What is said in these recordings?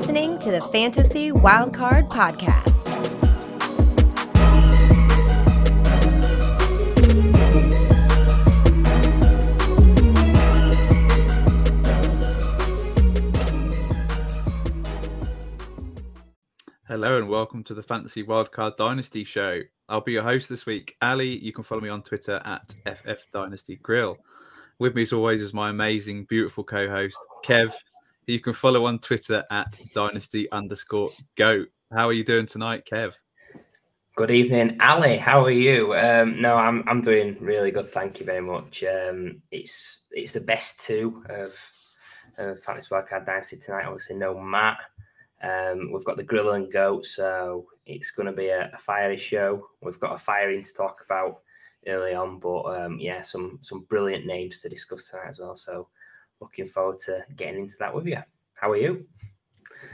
Listening to the Fantasy Wildcard Podcast. Hello and welcome to the Fantasy Wildcard Dynasty Show. I'll be your host this week, Ali. You can follow me on Twitter at FF Dynasty Grill. With me, as always, is my amazing, beautiful co-host Kev. You can follow on Twitter at Dynasty underscore Goat. How are you doing tonight, Kev? Good evening, Ali. How are you? Um, no, I'm I'm doing really good. Thank you very much. Um, it's it's the best two of, of Fantasy Wildcard Dynasty tonight. Obviously, no Matt. Um, we've got the grill and goat, so it's going to be a, a, fiery show. We've got a firing to talk about early on, but um, yeah, some some brilliant names to discuss tonight as well. So looking forward to getting into that with you. How are you?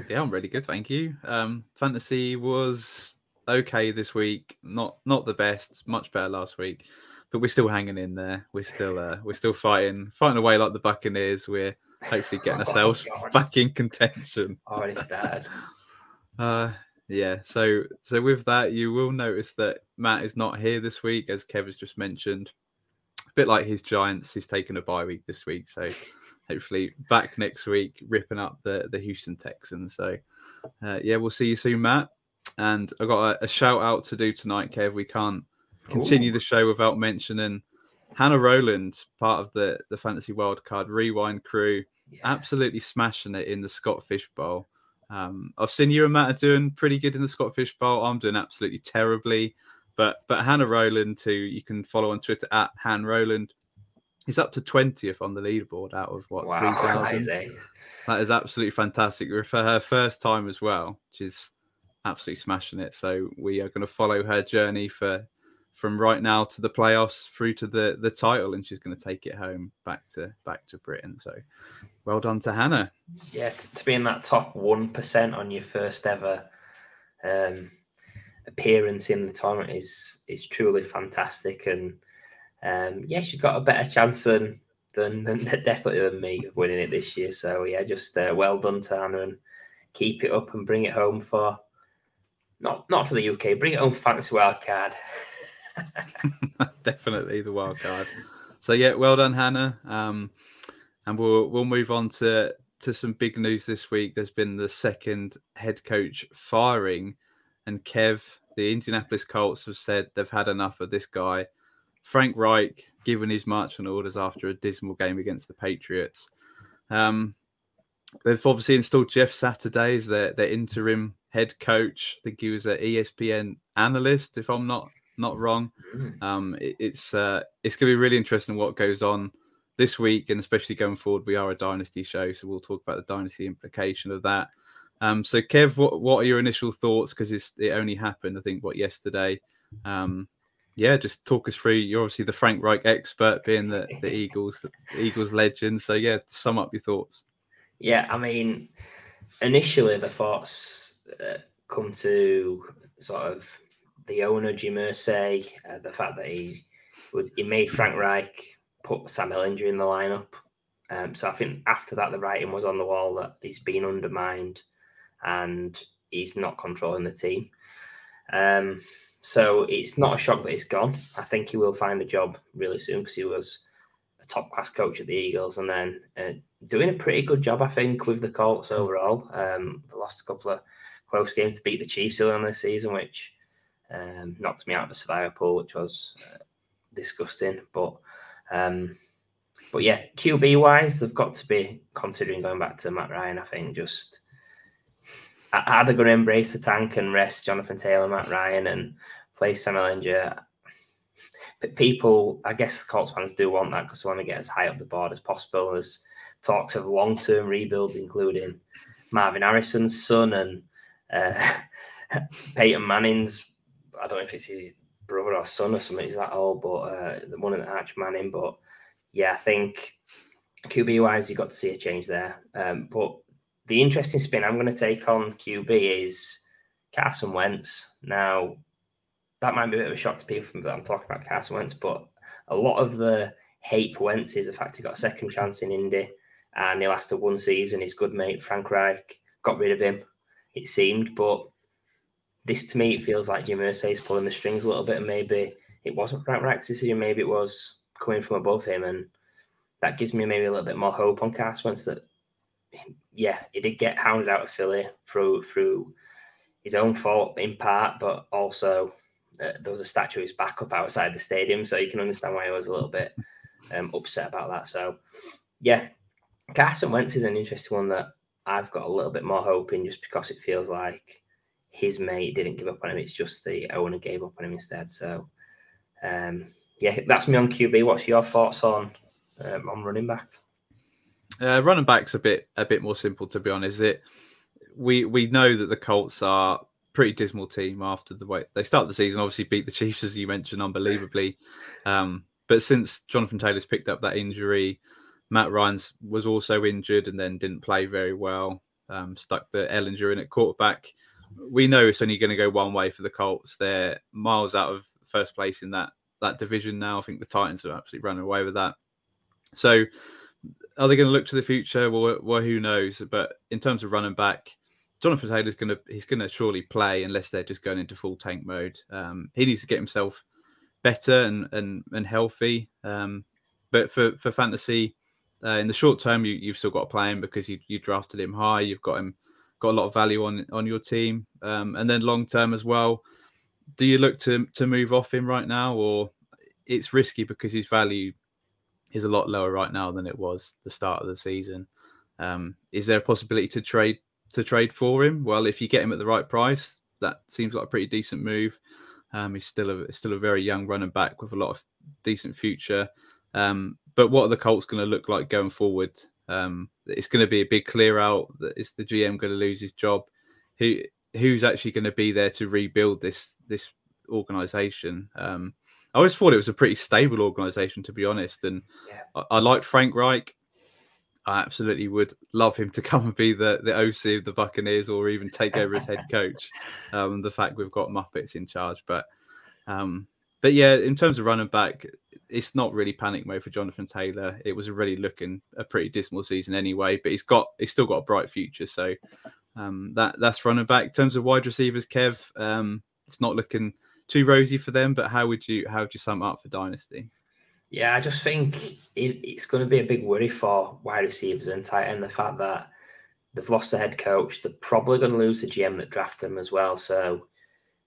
Yeah, I'm really good, thank you. Um, fantasy was okay this week, not not the best, much better last week, but we're still hanging in there. We're still uh, we're still fighting, fighting away like the Buccaneers. We're hopefully getting oh, ourselves oh, back in contention. Already started. uh, yeah. So so with that, you will notice that Matt is not here this week, as Kev has just mentioned. A bit like his Giants, he's taken a bye week this week, so hopefully back next week, ripping up the the Houston Texans. So uh, yeah, we'll see you soon, Matt. And I got a, a, shout out to do tonight, Kev. We can't continue Ooh. the show without mentioning Hannah Rowland, part of the the Fantasy Wildcard Rewind crew yes. absolutely smashing it in the Scott Fish Bowl. Um, I've seen you and Matt are doing pretty good in the Scott Fish Bowl. I'm doing absolutely terribly. But but Hannah Rowland, too, you can follow on Twitter at Han Rowland. He's up to 20th on the leaderboard out of what, wow, 3,000? That is absolutely fantastic. For her first time as well, she's absolutely smashing it. So we are going to follow her journey for from right now to the playoffs through to the the title and she's going to take it home back to back to britain so well done to hannah yeah to, to be in that top 1% on your first ever um, appearance in the tournament is is truly fantastic and um, yeah she's got a better chance than than, than definitely than me of winning it this year so yeah just uh, well done hannah and keep it up and bring it home for not not for the uk bring it home fantasy wildcard Definitely the wild card. So yeah, well done, Hannah. Um, and we'll we'll move on to to some big news this week. There's been the second head coach firing, and Kev, the Indianapolis Colts, have said they've had enough of this guy. Frank Reich given his marching orders after a dismal game against the Patriots. Um, they've obviously installed Jeff Saturday as their, their interim head coach. I think he was an ESPN analyst, if I'm not not wrong. Mm. Um, it, it's uh, it's going to be really interesting what goes on this week, and especially going forward. We are a dynasty show, so we'll talk about the dynasty implication of that. Um, so, Kev, what what are your initial thoughts? Because it only happened, I think, what yesterday. Um, yeah, just talk us through. You're obviously the Frank Reich expert, being the, the Eagles, the Eagles legend. So, yeah, sum up your thoughts. Yeah, I mean, initially the thoughts uh, come to sort of the owner, Jim Irsay, uh, the fact that he was he made Frank Reich put Sam Ehlinger in the lineup. Um, so I think after that, the writing was on the wall that he's been undermined and he's not controlling the team. Um, so it's not a shock that he's gone. I think he will find a job really soon because he was a top class coach at the Eagles and then uh, doing a pretty good job, I think, with the Colts overall. Um, they lost a couple of close games to beat the Chiefs early on this season, which um, knocked me out of the survivor pool, which was uh, disgusting. But um, but yeah, QB wise, they've got to be considering going back to Matt Ryan. I think just are they going to embrace the tank and rest Jonathan Taylor, Matt Ryan, and play Sam Ehlinger? But people, I guess Colts fans do want that because they want to get as high up the board as possible. There's talks of long term rebuilds, including Marvin Harrison's son and uh, Peyton Manning's I don't know if it's his brother or son or something. He's that old, but uh, the one in the Arch Manning. But yeah, I think QB wise, you got to see a change there. Um, but the interesting spin I'm going to take on QB is Carson Wentz. Now, that might be a bit of a shock to people that I'm talking about Carson Wentz, but a lot of the hate for Wentz is the fact he got a second chance in Indy and he lasted one season. His good mate Frank Reich got rid of him. It seemed, but this to me it feels like Jim Irsay's pulling the strings a little bit, and maybe it wasn't Frank Reich's decision, maybe it was coming from above him, and that gives me maybe a little bit more hope on Carson Wentz that yeah, he did get hounded out of Philly through through his own fault in part, but also uh, there was a statue of his backup outside the stadium, so you can understand why I was a little bit um, upset about that. So, yeah, Carson Wentz is an interesting one that I've got a little bit more hope in, just because it feels like his mate didn't give up on him. It's just the owner gave up on him instead. So, um, yeah, that's me on QB. What's your thoughts on um, on running back? Uh, running back's a bit a bit more simple to be honest. It we we know that the Colts are pretty dismal team after the way they start the season. Obviously, beat the Chiefs as you mentioned, unbelievably. Um, but since Jonathan Taylor's picked up that injury, Matt Ryan's was also injured and then didn't play very well. Um, stuck the Ehlinger in at quarterback. We know it's only going to go one way for the Colts. They're miles out of first place in that that division now. I think the Titans are absolutely running away with that. So are they going to look to the future? Well, well, who knows? But in terms of running back, Jonathan Taylor's going to he's going to surely play unless they're just going into full tank mode. Um, he needs to get himself better and and and healthy. Um, but for for fantasy, uh, in the short term, you you've still got to play him because you you drafted him high. You've got him got a lot of value on on your team. Um, and then long term as well, do you look to to move off him right now, or it's risky because his value is a lot lower right now than it was the start of the season. Um, is there a possibility to trade to trade for him? Well, if you get him at the right price, that seems like a pretty decent move. Um, he's still a still a very young running back with a lot of decent future. Um, but what are the Colts going to look like going forward? Um, it's going to be a big clear out. Is the GM going to lose his job? Who who's actually going to be there to rebuild this this organization? Um, I always thought it was a pretty stable organization, to be honest. And yeah. I, I liked Frank Reich. I absolutely would love him to come and be the, the OC of the Buccaneers or even take over as head coach. Um, the fact we've got Muppets in charge. But um, but yeah, in terms of running back, it's not really panic mode for Jonathan Taylor. It was already looking a pretty dismal season anyway, but he's got he's still got a bright future. So um, that that's running back. In terms of wide receivers, Kev, um, it's not looking too rosy for them. But how would you how would you sum up for Dynasty? Yeah, I just think it, it's going to be a big worry for wide receivers and tight end. The fact that they've lost the head coach, they're probably going to lose the GM that drafted them as well. So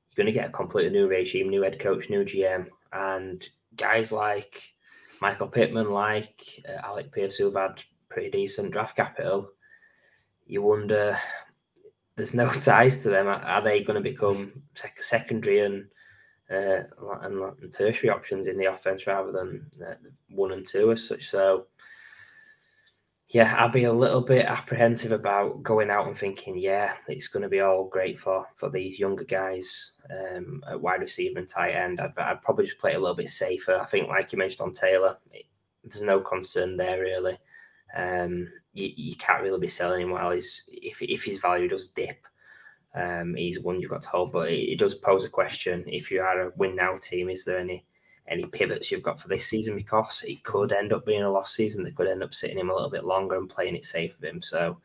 you're going to get a completely new regime, new head coach, new GM, and guys like Michael Pittman, like uh, Alec Pierce, who've had pretty decent draft capital. You wonder, there's no ties to them. Are, they going to become sec- secondary and uh, and, and, tertiary options in the offense rather than uh, one and two as such. So, yeah, I'd be a little bit apprehensive about going out and thinking, yeah, it's going to be all great for for these younger guys um, at wide receiver and tight end. I'd, I'd, probably just play a little bit safer. I think, like you mentioned on Taylor, it, there's no concern there really. Um, you, you, can't really be selling him while he's if if his value does dip um, he's one you've got to hold. But it, it, does pose a question: if you are a win now team, is there any any pivots you've got for this season? Because it could end up being a lost season. They could end up sitting him a little bit longer and playing it safe with him. So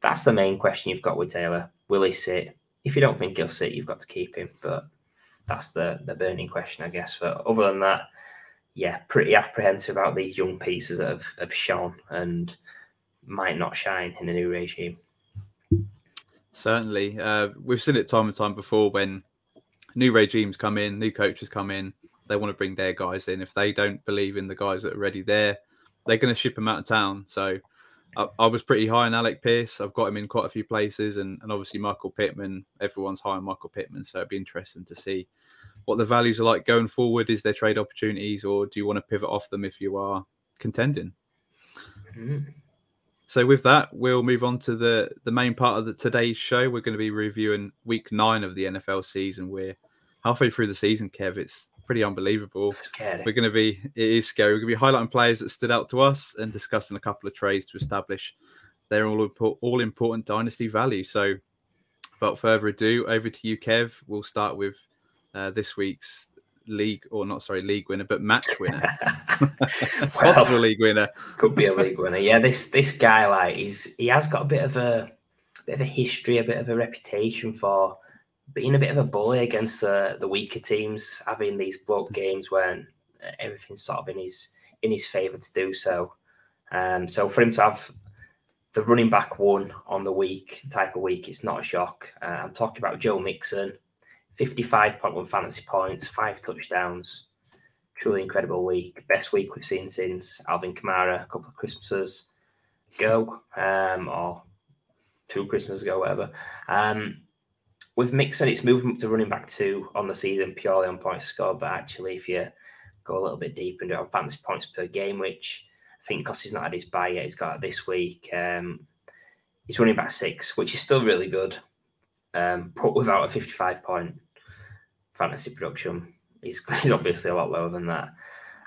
that's the main question you've got with Taylor. Will he sit? If you don't think he'll sit, you've got to keep him. But that's the the burning question, I guess. But other than that, yeah, pretty apprehensive about these young pieces that have, have shone and might not shine in a new regime. Certainly, uh, we've seen it time and time before when new regimes come in, new coaches come in, they want to bring their guys in. If they don't believe in the guys that are already there, they're going to ship them out of town. So I, I, was pretty high on Alec Pierce. I've got him in quite a few places, and, and obviously Michael Pittman. Everyone's high on Michael Pittman, so it'd be interesting to see what the values are like going forward. Is there trade opportunities, or do you want to pivot off them if you are contending? Mm-hmm. So with that, we'll move on to the the main part of the today's show. We're going to be reviewing week nine of the NFL season. We're halfway through the season, Kev. It's pretty unbelievable. Scary. We're going to be it is scary. We're going to be highlighting players that stood out to us and discussing a couple of trades to establish their all all important dynasty value. So, without further ado, over to you, Kev. We'll start with uh, this week's league or not sorry league winner but match winner well, possible league winner could be a league winner yeah this this guy like he's he has got a bit of a bit of a history, a bit of a reputation for being a bit of a bully against the, the weaker teams, having these block games when everything's sort of in his in his favour to do so. Um, so for him to have the running back one on the week type of week, it's not a shock. Uh, I'm talking about Joe Mixon, 55.1 fantasy points, five touchdowns. Truly incredible week. Best week we've seen since Alvin Kamara a couple of Christmases ago, um, or two Christmases ago, whatever. Um, with Mixon, it's moving up to running back two on the season purely on points scored. But actually, if you go a little bit deeper and do it on fantasy points per game, which I think because he's not had his bye yet, he's got it this week. Um, he's running back six, which is still really good. Um, without a 55 point fantasy production, he's, he's obviously a lot lower than that.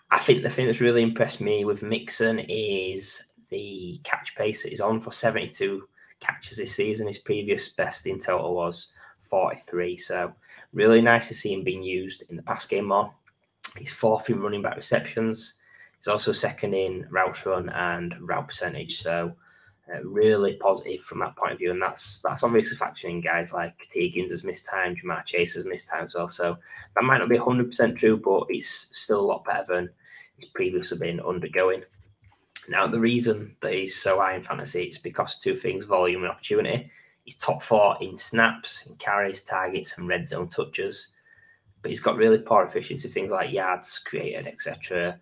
I think the thing that's really impressed me with Mixon is the catch pace that he's on for 72 catches this season. His previous best in total was 43. So really nice to see him being used in the pass game more. He's fourth in running back receptions. He's also second in routes run and route percentage. So uh, really positive from that point of view. And that's that's obviously factoring guys like Tee Higgins has missed time, Ja'Marr Chase has missed time as well. So that might not be 100% true, but it's still a lot better than he's previously been undergoing. Now, the reason that he's so high in fantasy is because two things volume and opportunity. He's top four in snaps, carries, targets, and red zone touches. But he's got really poor efficiency, things like yards created, etc.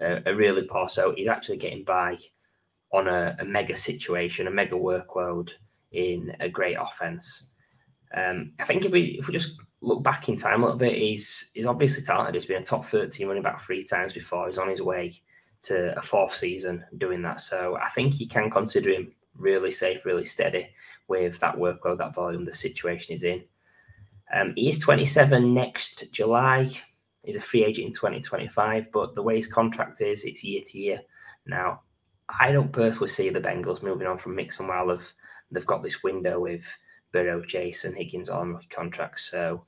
Uh, are really poor. So he's actually getting by on a, a, mega situation, a mega workload in a great offense. Um, I think if we if we just look back in time a little bit, he's he's obviously talented. He's been a top 13 running back three times before. He's on his way to a fourth season doing that. So I think you can consider him really safe, really steady with that workload, that volume, the situation is in. Um, he is 27 next July. He's a free agent in 2025, but the way his contract is, it's year to year. Now, I don't personally see the Bengals moving on from Mixon while they've, they've got this window with Burrow, and Higgins on contracts. So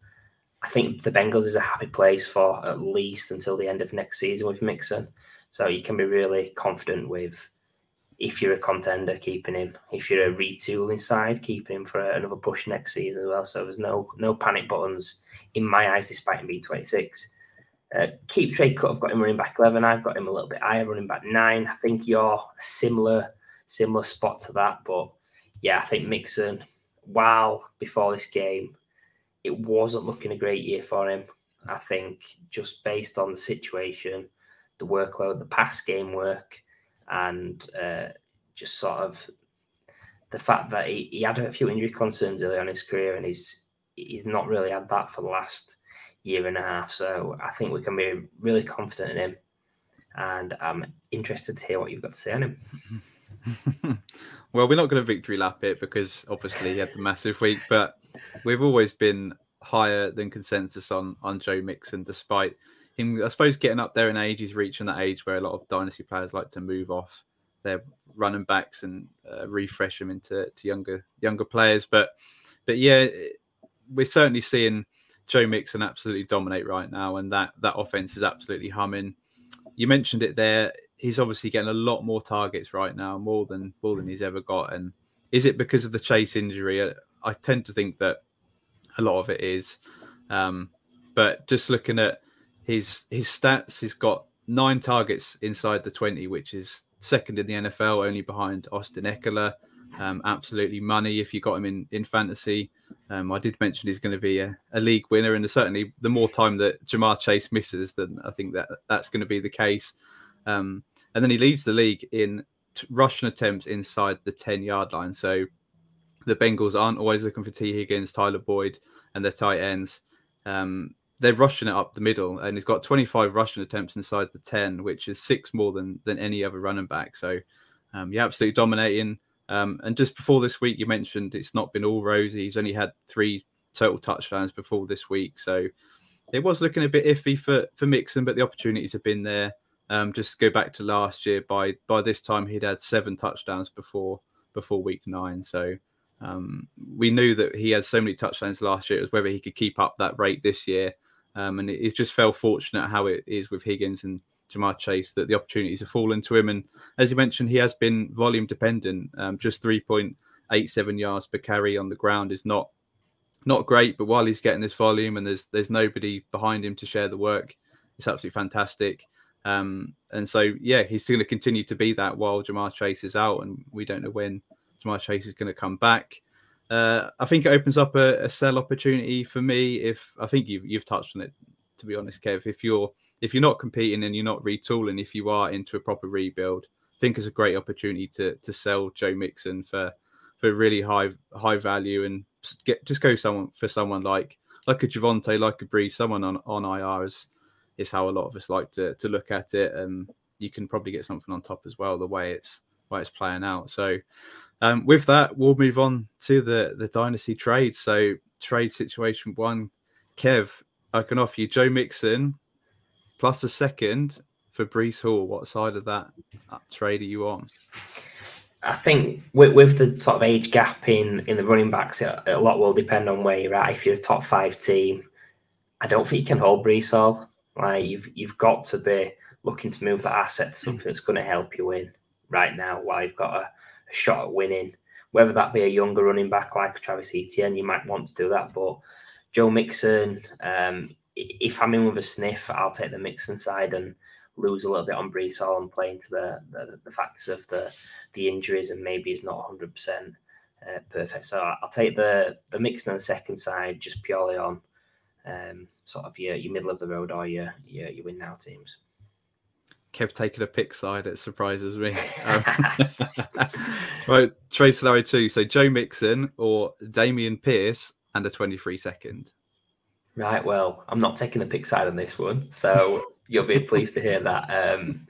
I think the Bengals is a happy place for at least until the end of next season with Mixon. So you can be really confident with if you're a contender, keeping him. If you're a retooling side, keeping him for another push next season as well. So there's no no panic buttons in my eyes, despite him being 26. Uh, keep trade cut. I've got him running back 11. I've got him a little bit higher, running back nine. I think you're similar similar spot to that, but yeah, I think Mixon. While before this game, it wasn't looking a great year for him. I think just based on the situation, the workload, the past game work and uh, just sort of the fact that he, he had a few injury concerns early on in his career, and he's he's not really had that for the last year and a half. So I think we can be really confident in him, and I'm interested to hear what you've got to say on him. well, we're not going to victory lap it because obviously he had the massive week, but we've always been higher than consensus on on Joe Mixon, despite him, I suppose, getting up there in age, he's reaching that age where a lot of dynasty players like to move off their running backs and uh, refresh them into to younger younger players. But but yeah, we're certainly seeing Joe Mixon absolutely dominate right now, and that that offense is absolutely humming. You mentioned it there. He's obviously getting a lot more targets right now, more than more than he's ever got. And is it because of the chase injury? I, I tend to think that a lot of it is. Um, but just looking at his his stats, he's got nine targets inside the 20, which is second in the NFL, only behind Austin Ekeler. Um, absolutely money if you got him in in fantasy. Um, I did mention he's going to be a, a, league winner, and certainly the more time that Ja'Marr Chase misses, then I think that that's going to be the case. Um, and then he leads the league in t- rushing attempts inside the 10 yard line. So the Bengals aren't always looking for Tee Higgins, Tyler Boyd, and their tight ends. Um, they're rushing it up the middle, and he's got 25 rushing attempts inside the 10, which is six more than than any other running back. So, um, yeah, absolutely dominating. Um, and just before this week, you mentioned it's not been all rosy. He's only had three total touchdowns before this week, so it was looking a bit iffy for for Mixon, but the opportunities have been there. Um, just go back to last year. By by this time, he'd had seven touchdowns before before week nine. So um, we knew that he had so many touchdowns last year. It was whether he could keep up that rate this year. Um, and it, it, just fell fortunate how it is with Higgins and Ja'Marr Chase that the opportunities have fallen to him. And as you mentioned, he has been volume dependent, um, just 3.87 yards per carry on the ground is not not great. But while he's getting this volume and there's there's nobody behind him to share the work, it's absolutely fantastic. Um, and so yeah, he's going to continue to be that while Ja'Marr Chase is out, and we don't know when Ja'Marr Chase is going to come back. Uh, I think it opens up a, a, sell opportunity for me. If I think you've you've touched on it, to be honest, Kev. If you're if you're not competing and you're not retooling, if you are into a proper rebuild, I think it's a great opportunity to to sell Joe Mixon for for really high high value and get just go someone for someone like like a Javonte, like a Breece, someone on on IR is is how a lot of us like to to look at it. And you can probably get something on top as well the way it's why it's playing out. So um, with that, we'll move on to the the dynasty trade. So trade situation one, Kev, I can offer you Joe Mixon plus a second for Breece Hall. What side of that trade are you on? I think with, with, the sort of age gap in in the running backs, it, a lot will depend on where you're at. If you're a top five team, I don't think you can hold Brees Hall. Like you've you've got to be looking to move that asset to something that's going to help you win right now while you've got a, a shot at winning. Whether that be a younger running back like Travis Etienne, you might want to do that. But Joe Mixon, um, if I'm in with a sniff, I'll take the Mixon side and lose a little bit on Breece Hall and play into the, the, the factors of the the injuries and maybe he's not 100 uh, percent perfect. So I'll take the the Mixon on the second side just purely on um, sort of your, your middle of the road or your your, your win now teams. Kev taking a pick side, it surprises me. Um, right, trade scenario two. So Joe Mixon or Dameon Pierce and a 23 second. Right. Well, I'm not taking the pick side on this one. So you'll be pleased to hear that. Um,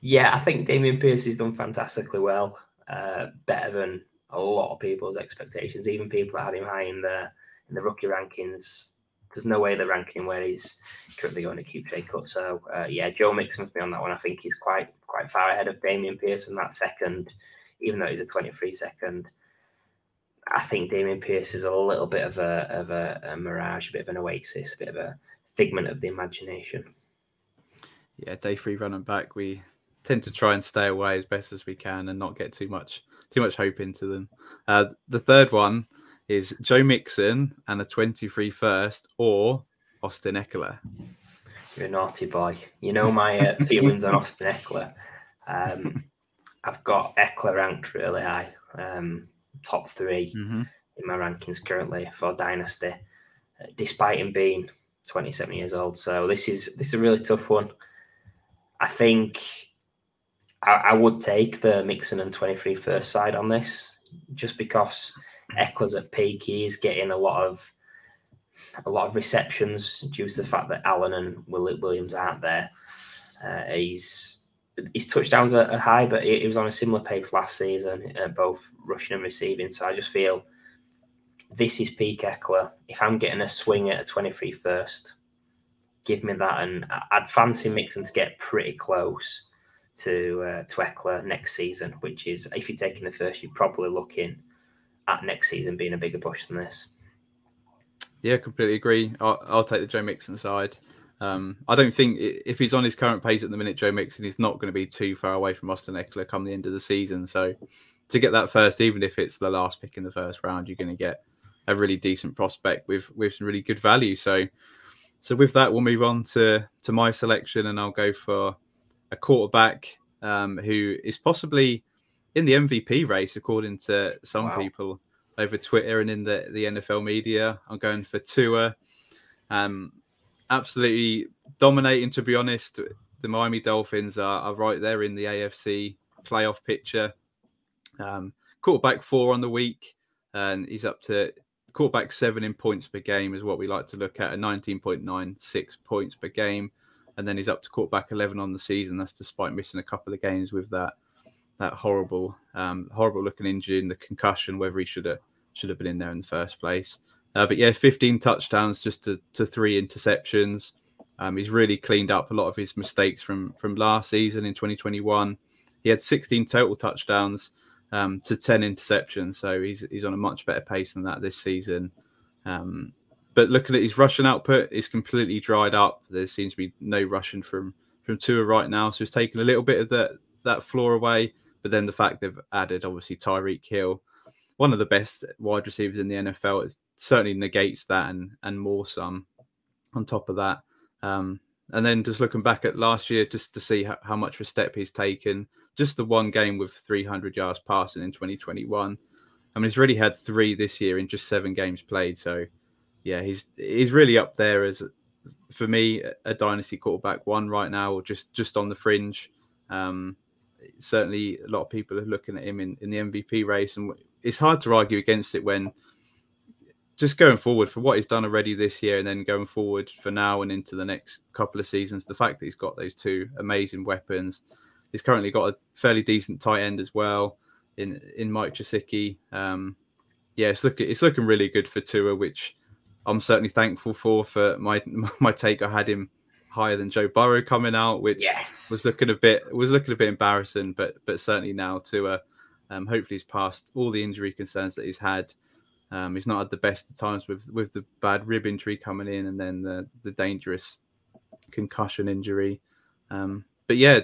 yeah, I think Dameon Pierce has done fantastically well. Uh, better than a lot of people's expectations, even people that had him high in the in the rookie rankings there's no way they're ranking where he's currently going to keep trade cut. So uh, yeah, Joe Mixon's me on that one. I think he's quite quite far ahead of Dameon Pierce in that second, even though he's a 23 second. I think Dameon Pierce is a little bit of a of a, a mirage, a bit of an oasis, a bit of a figment of the imagination. Yeah, day three running back, we tend to try and stay away as best as we can and not get too much too much hope into them. Uh, the third one is Joe Mixon and a 23 first or Austin Ekeler. You're a naughty boy. You know my uh, feelings on Austin Ekeler. Um, I've got Ekeler ranked really high, um, top 3 mm-hmm. in my rankings currently for Dynasty, uh, despite him being 27 years old. So this is this is a really tough one. I think I, I would take the Mixon and 23 first side on this, just because Ekeler's at peak. He's getting a lot of a lot of receptions due to the fact that Allen and Williams aren't there. Uh, he's his touchdowns are, high, but he, was on a similar pace last season, uh, both rushing and receiving. So I just feel this is peak Ekeler. If I'm getting a swing at a 23 first, give me that, and I'd fancy Mixon to get pretty close to uh, to Ekeler next season. Which is, if you're taking the first, you're probably looking at next season being a bigger push than this. Yeah, completely agree. I'll, I'll take the Joe Mixon side. Um, I don't think if he's on his current pace at the minute, Joe Mixon is not going to be too far away from Austin Ekeler come the end of the season. So to get that first, even if it's the last pick in the first round, you're going to get a really decent prospect with with some really good value. So so with that, we'll move on to to my selection, and I'll go for a quarterback um, who is possibly in the MVP race, according to some wow. people over Twitter and in the, the NFL media. I'm going for Tua. Um, absolutely dominating, to be honest. The Miami Dolphins are, are right there in the AFC playoff picture. Um, quarterback four on the week, and he's up to quarterback seven in points per game, is what we like to look at, a 19.96 points per game. And then he's up to quarterback 11 on the season. That's despite missing a couple of games with that that horrible, um, horrible looking injury and the concussion, whether he should have should have been in there in the first place. Uh, but yeah, 15 touchdowns just to, to three interceptions. Um, he's really cleaned up a lot of his mistakes from from last season in 2021. He had 16 total touchdowns um, to 10 interceptions, so he's he's on a much better pace than that this season. Um, but looking at his rushing output, it's completely dried up. There seems to be no rushing from from Tua right now, so he's taken a little bit of that that floor away. But then the fact they've added obviously Tyreek Hill one of the best wide receivers in the NFL. It certainly negates that and and more some on top of that. Um, and then just looking back at last year, just to see how, how much of a step he's taken. Just the one game with 300 yards passing in 2021. I mean, he's really had three this year in just seven games played. So, yeah, he's he's really up there as for me a dynasty quarterback one right now, or just just on the fringe. Um, certainly, a lot of people are looking at him in, in the MVP race, and it's hard to argue against it when just going forward for what he's done already this year, and then going forward for now and into the next couple of seasons. The fact that he's got those two amazing weapons, he's currently got a fairly decent tight end as well in in Mike Gesicki. Um, yeah, it's looking it's looking really good for Tua, which I'm certainly thankful for. For my my take, I had him higher than Joe Burrow coming out, which yes. was looking a bit was looking a bit embarrassing, but but certainly now Tua. Um, hopefully, he's passed all the injury concerns that he's had. Um, he's not had the best of times with with the bad rib injury coming in, and then the the dangerous concussion injury. Um, but yeah,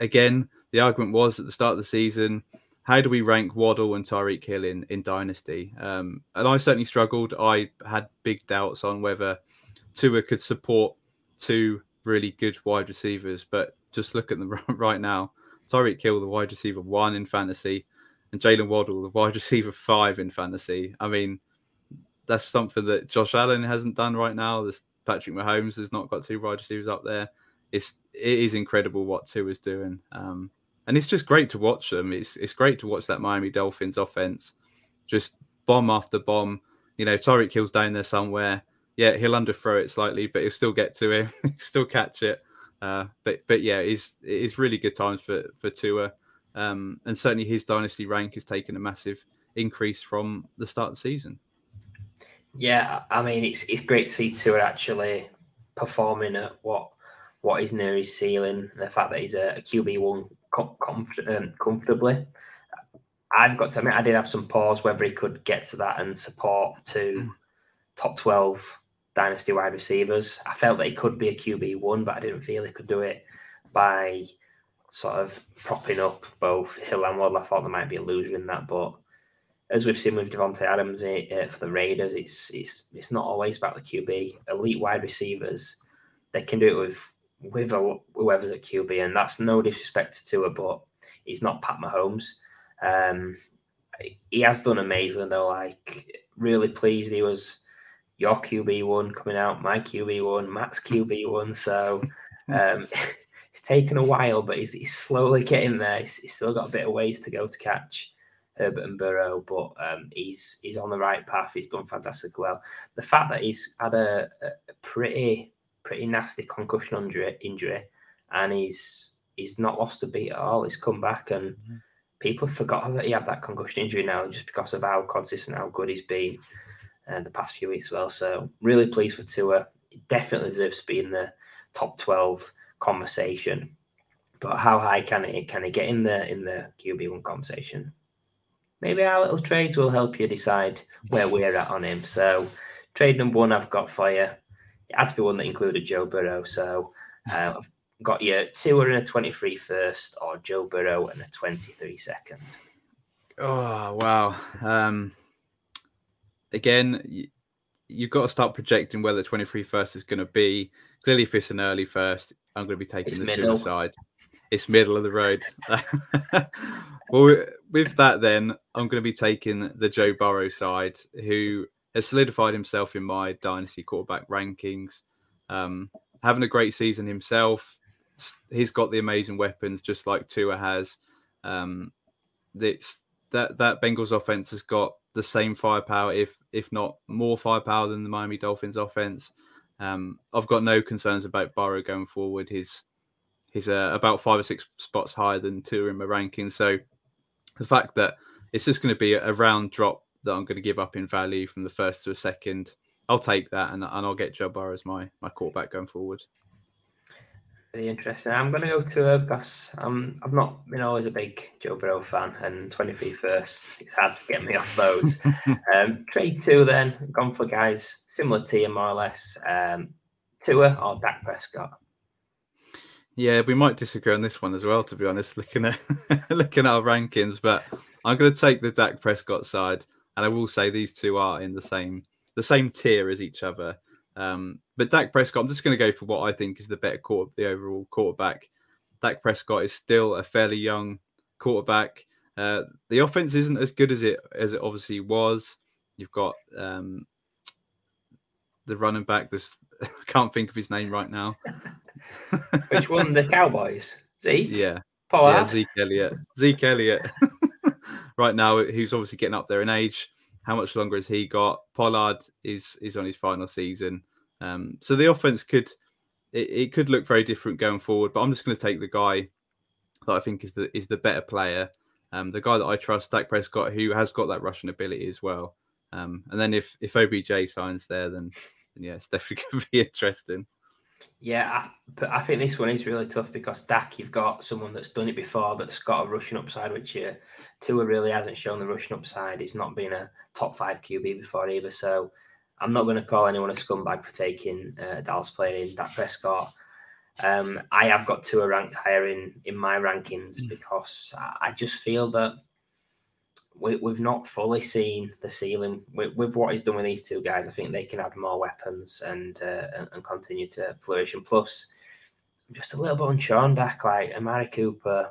again, the argument was at the start of the season, how do we rank Waddle and Tyreek Hill in in Dynasty? Um, and I certainly struggled. I had big doubts on whether Tua could support two really good wide receivers, but just look at them right now. Tyreek Hill, the wide receiver one in fantasy, and Jaylen Waddle, the wide receiver five in fantasy. I mean, that's something that Josh Allen hasn't done right now. This Patrick Mahomes has not got two wide receivers up there. It's it is incredible what Tua is doing, um, and it's just great to watch them. It's it's great to watch that Miami Dolphins offense, just bomb after bomb. You know, Tyreek Hill's down there somewhere. Yeah, he'll underthrow it slightly, but he'll still get to him, still catch it. Uh, but but yeah, it's it's really good times for for Tua, um, and certainly his dynasty rank has taken a massive increase from the start of the season. Yeah, I mean it's it's great to see Tua actually performing at what what is near his ceiling. The fact that he's a, a QB one com- um, comfortably. I've got to admit, I did have some pause whether he could get to that and support two top twelve dynasty wide receivers. I felt that he could be a QB one, but I didn't feel he could do it by sort of propping up both Hill and Waddle. I thought there might be a loser in that, but as we've seen with Davante Adams uh, for the Raiders, it's it's it's not always about the QB. Elite wide receivers, they can do it with with a, whoever's at QB, and that's no disrespect to it, but he's not Pat Mahomes. Um, he has done amazing though. Like really pleased he was your QB one coming out, my QB one, Matt's QB one. So um, it's taken a while, but he's, he's slowly getting there. He's, he's, still got a bit of ways to go to catch Herbert and Burrow, but um, he's he's on the right path. He's done fantastic well. The fact that he's had a, a pretty pretty nasty concussion injury, injury, and he's he's not lost a beat at all. He's come back and. Mm-hmm. People have forgotten that he had that concussion injury now just because of how consistent, how good he's been uh, the past few weeks as well. So really pleased for Tua. Definitely deserves to be in the top twelve conversation. But how high can it can he get in the in the QB one conversation? Maybe our little trades will help you decide where we're at on him. So trade number one I've got for you. It had to be one that included Joe Burrow. So uh, I've got you Tua and a 23 first or Joe Burrow and a 23 second. Oh wow. Um again, you, you've got to start projecting where the 23 first is going to be. Clearly, if it's an early first, I'm going to be taking it's the middle. side. It's middle of the road. well, with that, then I'm going to be taking the Joe Burrow side, who has solidified himself in my dynasty quarterback rankings. Um, having a great season himself. He's got the amazing weapons, just like Tua has. Um, it's that that Bengals offense has got the same firepower, if if not more firepower than the Miami Dolphins offense. Um, I've got no concerns about Burrow going forward. He's he's uh, about five or six spots higher than Tua in my ranking. So the fact that it's just going to be a, round drop that I'm going to give up in value from the first to a second, I'll take that and, and I'll get Joe Burrow as my my quarterback going forward. Very interesting. I'm going to go Tua because um, I've not been always a big Joe Burrow fan, and 23 firsts, it's hard to get me off those. um, trade two, then, gone for guys similar to you, more or less. Um, Tua or Dak Prescott? Yeah, we might disagree on this one as well, to be honest, looking at looking at our rankings. But I'm going to take the Dak Prescott side, and I will say these two are in the same the same tier as each other. Um, but Dak Prescott, I'm just going to go for what I think is the better quarter, the overall quarterback. Dak Prescott is still a fairly young quarterback. Uh, the offense isn't as good as it as it obviously was. You've got um, the running back. This I can't think of his name right now. Which one? The Cowboys. Zeke. Yeah. Pollard. Yeah, Zeke Elliott. Zeke Elliott. right now, who's obviously getting up there in age. How much longer has he got? Pollard is is on his final season. Um, so the offense could it, it could look very different going forward. But I'm just going to take the guy that I think is the is the better player. Um, the guy that I trust, Dak Prescott, who has got that rushing ability as well. Um, and then if if OBJ signs there, then, then yeah, it's definitely going to be interesting. Yeah, I, I think this one is really tough because Dak, you've got someone that's done it before that's got a rushing upside, which uh, Tua really hasn't shown the rushing upside. He's not been a top five QB before either. So I'm not going to call anyone a scumbag for taking uh, Dallas playing in Dak Prescott. Um, I have got Tua ranked higher in, in my rankings mm. because I, I just feel that we, have not fully seen the ceiling with, with, what he's done with these two guys. I think they can add more weapons and uh, and, continue to flourish. And plus, I'm just a little bit unsure on Dak. Like Amari Cooper,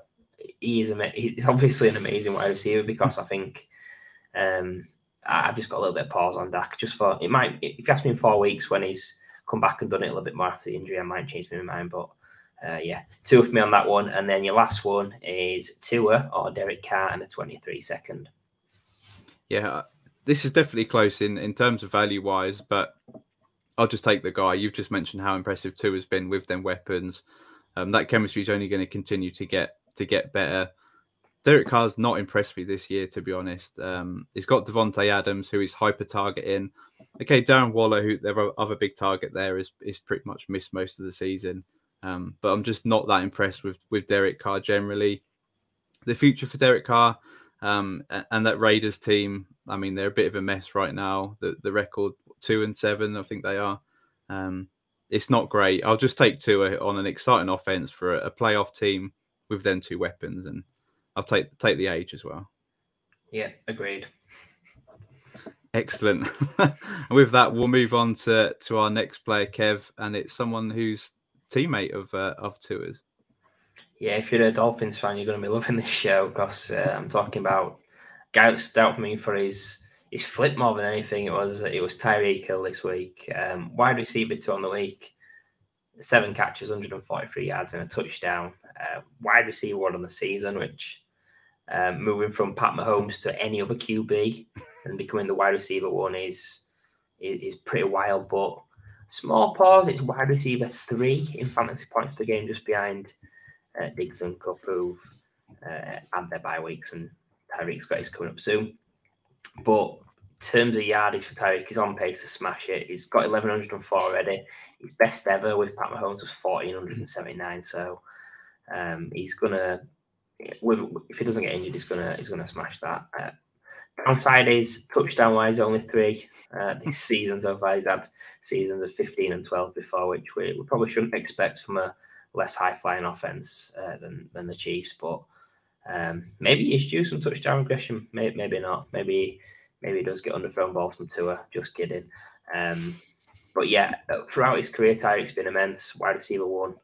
he is ama- he's obviously an amazing wide receiver because I think um, I've just got a little bit of pause on Dak. Just for it might if you ask me in four weeks when he's come back and done it a little bit more after the injury, I might change my mind. But uh, yeah, Tua for me on that one. And then your last one is Tua or Derek Carr and a 23 second. Yeah, uh, this is definitely close in, in terms of value wise, but I'll just take the guy. You've just mentioned how impressive Tua has been with them weapons. Um, that chemistry is only going to continue to get to get better. Derek Carr's not impressed me this year, to be honest. Um, he's got Davante Adams, who is hyper targeting. Okay, Darren Waller, who their other big target there, is is pretty much missed most of the season. Um, but I'm just not that impressed with with Derek Carr generally. The future for Derek Carr um, and that Raiders team, I mean, they're a bit of a mess right now. The the record two and seven, I think they are. Um, it's not great. I'll just take Tua on an exciting offense for a, a playoff team with them two weapons, and I'll take take the age as well. Yeah, agreed. Excellent. and with that, we'll move on to to our next player, Kev, and it's someone who's teammate of uh, of Tua's. Yeah, if you're a Dolphins fan, you're going to be loving this show because uh, I'm talking about guy that stood out for me for his his flip more than anything. It was it was Tyreek Hill this week. Um, wide receiver two on the week, seven catches, 143 yards, and a touchdown. Uh, wide receiver one on the season, which um, moving from Pat Mahomes to any other QB and becoming the wide receiver one is is, is pretty wild. But small pause, it's wide receiver three in fantasy points per game, just behind uh, Diggs and Kupp who've uh, had their bye weeks, and Tyreek's got his coming up soon. But terms of yardage for Tyreek, he's on pace to smash it. He's got 1104 already. His best ever with Pat Mahomes was 1479. So um, he's gonna, if he doesn't get injured, he's gonna he's gonna smash that. Uh, downside is touchdown wise only three uh, this season so far. He's had seasons of 15 and 12 before, which we, we probably shouldn't expect from a less high flying offense uh, than than the Chiefs, but um, maybe he's due some touchdown regression. Maybe, maybe not. Maybe maybe he does get underthrown balls from Tua. Just kidding. Um, but yeah, throughout his career, Tyreek's been immense. Wide receiver one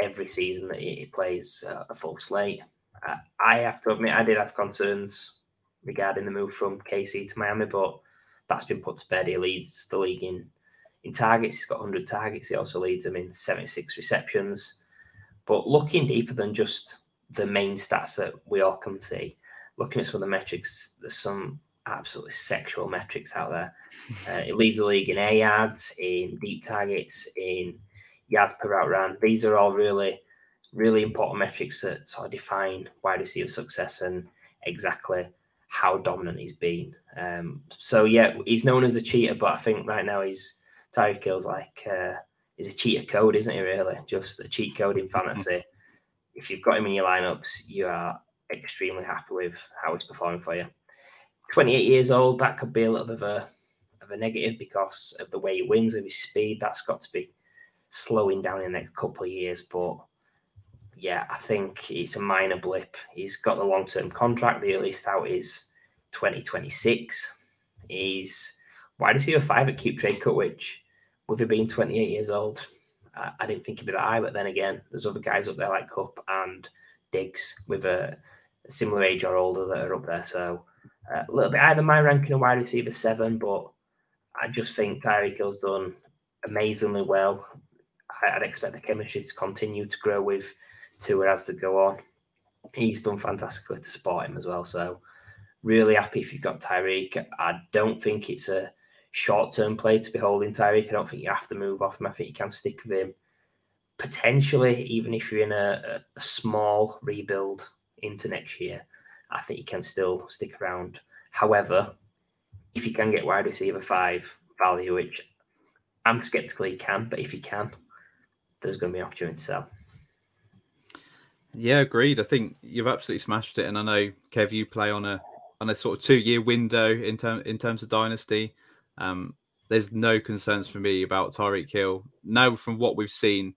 every season that he, plays uh, a full slate. Uh, I have to admit, I did have concerns regarding the move from KC to Miami, but that's been put to bed. He leads the league in in targets. He's got 100 targets. He also leads them in 76 receptions. But looking deeper than just the main stats that we all can see, looking at some of the metrics, there's some absolutely sexual metrics out there. Uh, it leads the league in air yards, in deep targets, in yards per route run. These are all really, really important metrics that sort of define wide receiver success and exactly how dominant he's been. Um, so yeah, he's known as a Cheetah, but I think right now he's Tyreek Hill's like uh, is a cheater code, isn't he? Really, just a cheat code in fantasy. if you've got him in your lineups, you are extremely happy with how he's performing for you. 28 years old, that could be a little bit of a of a negative because of the way he wins with his speed. That's got to be slowing down in the next couple of years. But yeah, I think it's a minor blip. He's got the long term contract. The earliest out is 2026. He's wide receiver five at Keep Trade Cut, which with him being 28 years old, I, I, didn't think he'd be that high. But then again, there's other guys up there like Kupp and Diggs with a, a similar age or older that are up there. So uh, a little bit higher than my ranking of wide receiver seven, but I just think Tyreek Hill's done amazingly well. I'd expect the chemistry to continue to grow with Tua as to go on. He's done fantastically to support him as well. So really happy if you've got Tyreek. I don't think it's a short term play to be holding Tyreek. I don't think you have to move off him. I think you can stick with him. Potentially, even if you're in a, a small rebuild into next year, I think you can still stick around. However, if you can get wide receiver five value, which I'm skeptical he can, but if he can, there's going to be an opportunity to sell. Yeah, agreed. I think you've absolutely smashed it, and I know Kev, you play on a on a sort of two year window in term in terms of dynasty. Um, there's no concerns for me about Tyreek Hill. Now, from what we've seen,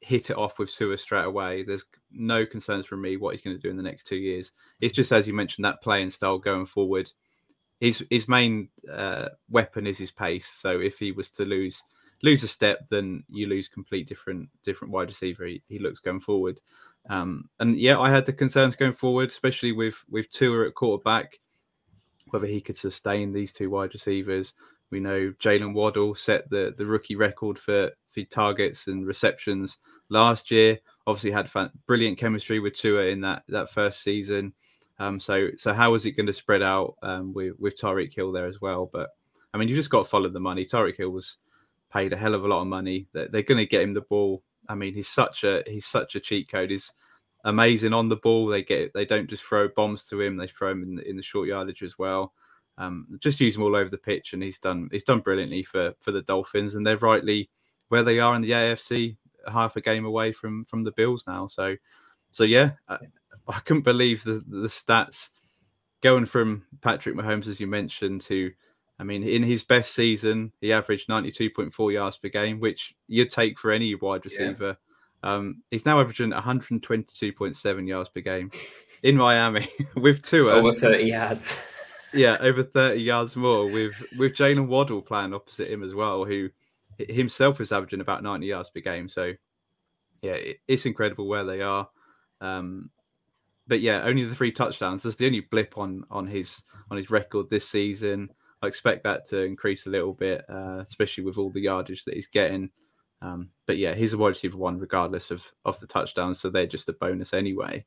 hit it off with Tua straight away. There's no concerns for me what he's going to do in the next two years. It's just as you mentioned that playing style going forward. His his main uh, weapon is his pace. So if he was to lose lose a step, then you lose complete different different wide receiver. He, he looks going forward. Um, and yeah, I had the concerns going forward, especially with with Tua at quarterback, whether he could sustain these two wide receivers. We know Jaylen Waddle set the the rookie record for for targets and receptions last year. Obviously, had fun, brilliant chemistry with Tua in that that first season. Um, so so how is it going to spread out um, with with Tyreek Hill there as well? But I mean, you just got to follow the money. Tyreek Hill was paid a hell of a lot of money. They're, they're going to get him the ball I mean, he's such a he's such a cheat code. He's amazing on the ball. They get they don't just throw bombs to him; they throw him in, in the short yardage as well. Um, just use him all over the pitch, and he's done he's done brilliantly for for the Dolphins, and they're rightly where they are in the AFC, half a game away from from the Bills now. So, so yeah, I, I couldn't believe the the stats going from Patrick Mahomes, as you mentioned, to I mean, in his best season, he averaged 92.4 yards per game, which you'd take for any wide receiver. Yeah. Um, he's now averaging 122.7 yards per game in Miami with two over 30 yards. yeah, over 30 yards more with with Jaylen Waddle playing opposite him as well, who himself is averaging about 90 yards per game. So, yeah, it's incredible where they are. Um, but yeah, only the three touchdowns. That's the only blip on on his on his record this season. I expect that to increase a little bit, uh, especially with all the yardage that he's getting. Um, but yeah, he's a wide receiver one regardless of of the touchdowns, so they're just a bonus anyway.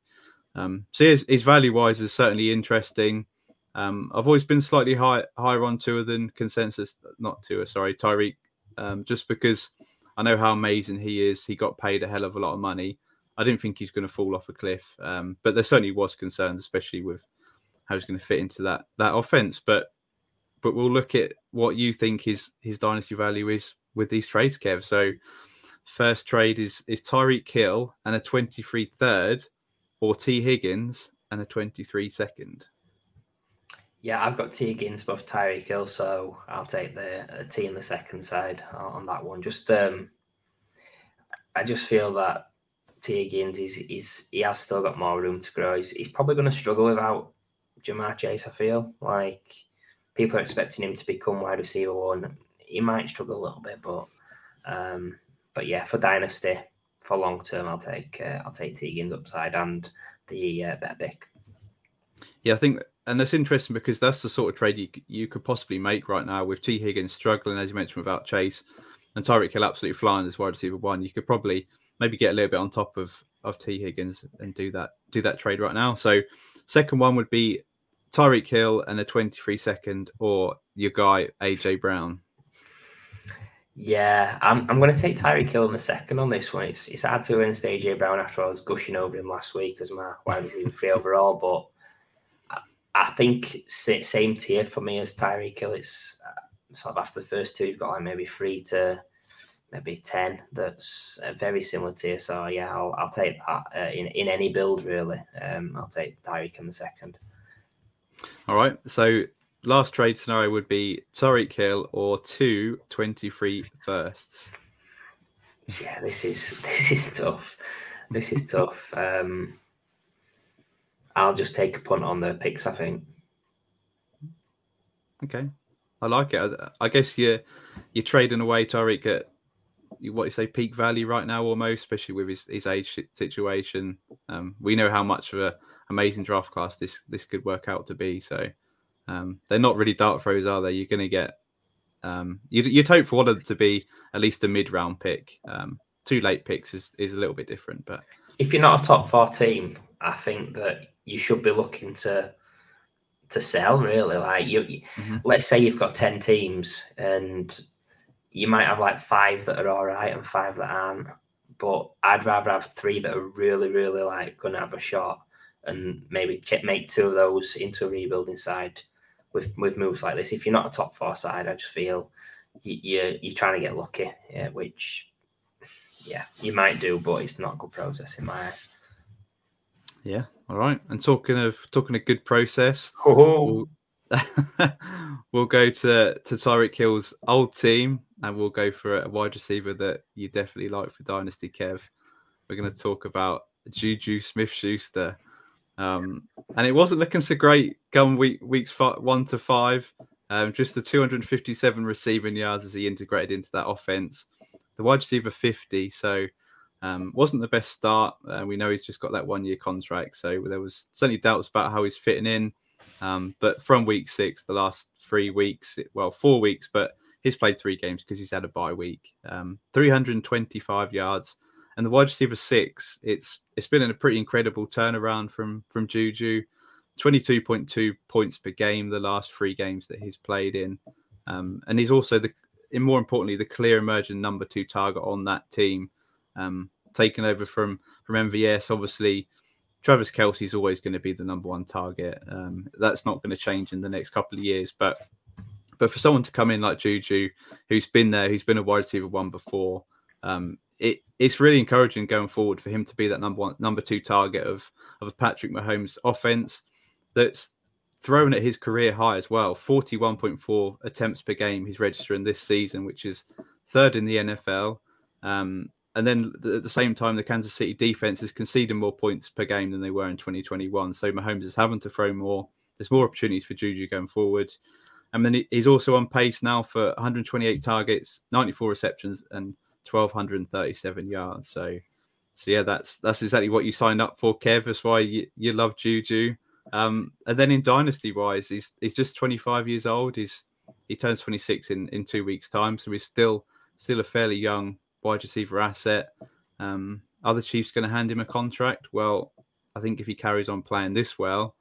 Um, so his, his value wise is certainly interesting. Um, I've always been slightly high, higher on Tua than consensus, not Tua, sorry, Tyreek, um, just because I know how amazing he is. He got paid a hell of a lot of money. I didn't think he's going to fall off a cliff, um, but there certainly was concerns, especially with how he's going to fit into that that offense. But but we'll look at what you think his his dynasty value is with these trades, Kev. So first trade is is Tyreek Hill and a 23 third, or Tee Higgins and a 23 second. Yeah, I've got Tee Higgins above Tyreek Hill, so I'll take the, Tee in the second side on that one. Just um, I just feel that Tee Higgins is is he has still got more room to grow. He's, he's probably going to struggle without Ja'Marr Chase. I feel like people are expecting him to become wide receiver one. He might struggle a little bit, but um, but yeah, for dynasty, for long term, I'll take uh, I'll take Tegan's upside and the uh, better pick. Yeah, I think, and that's interesting because that's the sort of trade you you could possibly make right now with Tee Higgins struggling, as you mentioned, without Chase, and Tyreek Hill absolutely flying as wide receiver one. You could probably maybe get a little bit on top of of Tee Higgins and do that do that trade right now. So second one would be Tyreek Hill and a 23 second, or your guy AJ Brown? Yeah, I'm, I'm going to take Tyreek Hill in the second on this one. It's it's hard to against AJ Brown after I was gushing over him last week as my wide receiver free overall, but I, I think same tier for me as Tyreek Hill. It's uh, sort of after the first two, you've got like maybe three to maybe 10 that's a very similar tier. So yeah, I'll, I'll take that uh, in, in any build really. Um, I'll take Tyreek in the second. All right. So last trade scenario would be Tyreek Hill or two 23 firsts. Yeah, this is this is tough. this is tough. Um, I'll just take a punt on the picks. I think. Okay, I like it. I, I guess you're you're trading away Tyreek at what you say peak value right now, almost, especially with his, his age situation. Um, we know how much of a amazing draft class this this could work out to be. So um, they're not really dart throws, are they? You're going to get um, you'd, you'd hope for one of them to be at least a mid round pick. Um, two late picks is, is a little bit different, but if you're not a top four team, I think that you should be looking to to sell really like you mm-hmm. let's say you've got 10 teams and you might have like five that are all right and five that aren't but i'd rather have three that are really really like gonna have a shot and maybe make two of those into a rebuilding side with with moves like this if you're not a top four side i just feel you, you're you're trying to get lucky yeah, which yeah you might do but it's not a good process in my eyes yeah. All right. And talking of talking a good process, oh. we'll, we'll go to to Tyreek Hill's old team, and we'll go for a wide receiver that you definitely like for Dynasty, Kev. We're going to talk about Juju Smith Schuster. Um, and it wasn't looking so great going week weeks five, one to five. Um, just the 257 receiving yards as he integrated into that offense. The wide receiver 50. So um, wasn't the best start. Uh, we know he's just got that one year contract, so there was certainly doubts about how he's fitting in. Um, but from week six, the last three weeks, well, four weeks, but he's played three games because he's had a bye week. Um, 325 yards, and the wide receiver six. It's it's been a pretty incredible turnaround from from Juju. 22.2 points per game the last three games that he's played in, um, and he's also the, and more importantly, the clear emerging number two target on that team um, taken over from from MVS. Obviously, Travis Kelce is always going to be the number one target. Um, that's not going to change in the next couple of years. But but for someone to come in like Juju, who's been there, who's been a wide receiver one before, um, it's really encouraging going forward for him to be that number one, number two target of of Patrick Mahomes' offense. That's thrown at his career high as well. Forty one point four attempts per game he's registering this season, which is third in the NFL. Um, and then at the same time, the Kansas City defense is conceding more points per game than they were in 2021. So Mahomes is having to throw more. There's more opportunities for Juju going forward. And then he's also on pace now for 128 targets, 94 receptions, and 1,237 yards. So, so yeah, that's that's exactly what you signed up for, Kev. That's why you, you love Juju. Um, and then in dynasty wise, he's he's just 25 years old. He's he turns 26 in in two weeks' time, so he's still still a fairly young wide receiver asset. Um, are the Chiefs going to hand him a contract? Well, I think if he carries on playing this well,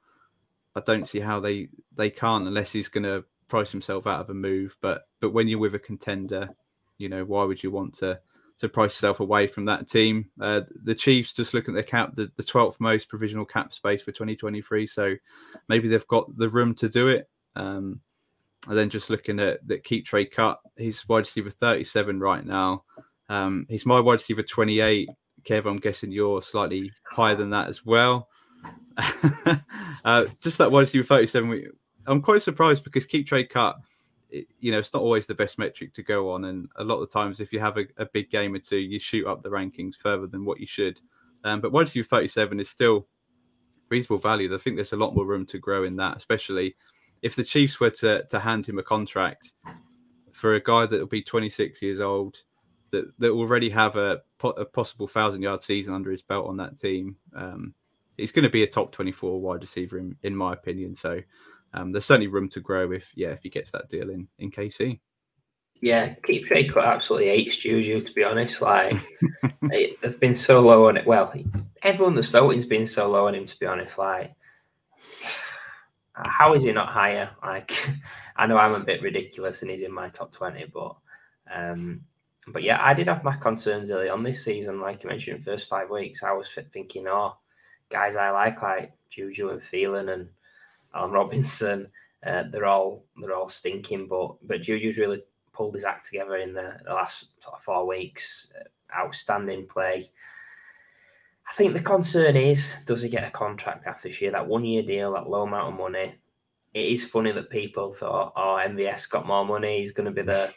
I don't see how they they can't unless he's going to price himself out of a move. But but when you're with a contender, you know why would you want to to price yourself away from that team? Uh, the Chiefs just look at their cap, the, the 12th most provisional cap space for 2023. So maybe they've got the room to do it. Um, and then just looking at that keep trade cut, he's wide receiver 37 right now. Um, he's my wide receiver 28. Kev, I'm guessing you're slightly higher than that as well. uh, just that wide receiver 37. I'm quite surprised because keep trade cut, it, you know, it's not always the best metric to go on. And a lot of times, if you have a, a big game or two, you shoot up the rankings further than what you should. Um, but wide receiver 37 is still reasonable value. I think there's a lot more room to grow in that, especially if the Chiefs were to, to hand him a contract for a guy that will be 26 years old that that already have a, a possible thousand yard season under his belt on that team. Um, he's going to be a top 24 wide receiver in, in my opinion. So um, there's certainly room to grow if yeah if he gets that deal in in KC. Yeah, keep trade cut absolutely hates Juju to be honest. Like they've been so low on it. Well, everyone that's voting's been so low on him to be honest. Like how is he not higher? Like I know I'm a bit ridiculous and he's in my top 20, but um, but yeah, I did have my concerns early on this season. Like you mentioned, first five weeks, I was thinking, oh, guys I like, like Juju and Thielen and Allen Robinson, uh, they're all they're all stinking. But but Juju's really pulled his act together in the, the last sort of four weeks. Uh, outstanding play. I think the concern is, does he get a contract after this year? That one year deal, that low amount of money. It is funny that people thought, oh, MVS got more money. He's going to be the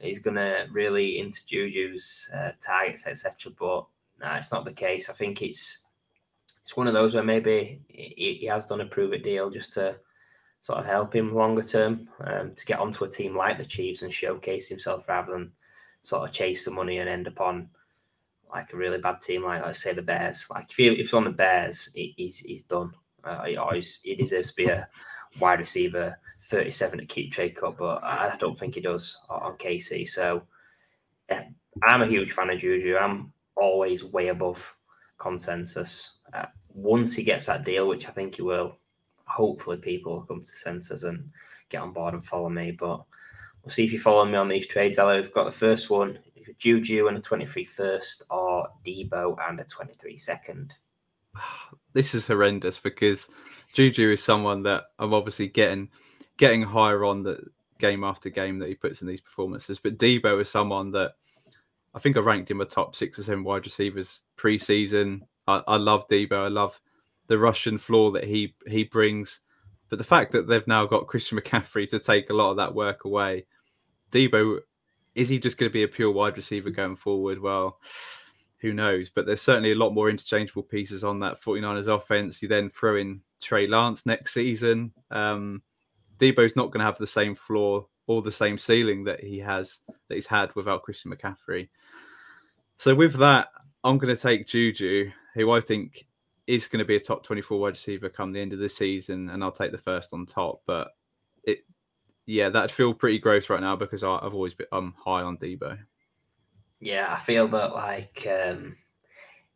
he's going to really into Juju's uh, targets, etc. But nah, it's not the case. I think it's it's one of those where maybe he, he has done a prove it deal just to sort of help him longer term um, to get onto a team like the Chiefs and showcase himself rather than sort of chase the money and end up on like a really bad team like let's say the Bears. Like if he, if he's on the Bears, he, he's he's done. Uh, he, always, he deserves to be a wide receiver 37 at keep trade cut, but I don't think he does on KC. So yeah, I'm a huge fan of Juju. I'm always way above consensus. Uh, once he gets that deal, which I think he will, hopefully people will come to senses and get on board and follow me. But we'll see if you follow me on these trades. Ella, we've got the first one, Juju and a 23 first, or Deebo and a 23 second. This is horrendous because Juju is someone that I'm obviously getting getting higher on the game after game that he puts in these performances. But Deebo is someone that I think I ranked him a top six or seven wide receivers preseason. I, I love Deebo. I love the rushing floor that he he brings. But the fact that they've now got Christian McCaffrey to take a lot of that work away, Deebo, is he just going to be a pure wide receiver going forward? Well, who knows? But there's certainly a lot more interchangeable pieces on that 49ers offense. You then throw in Trey Lance next season. Um, Deebo's not going to have the same floor or the same ceiling that he has that he's had without Christian McCaffrey. So with that, I'm going to take Juju, who I think is going to be a top 24 wide receiver come the end of the season, and I'll take the first on top. But it, yeah, that'd feel pretty gross right now because I, have always been I'm high on Deebo. Yeah, I feel that like um,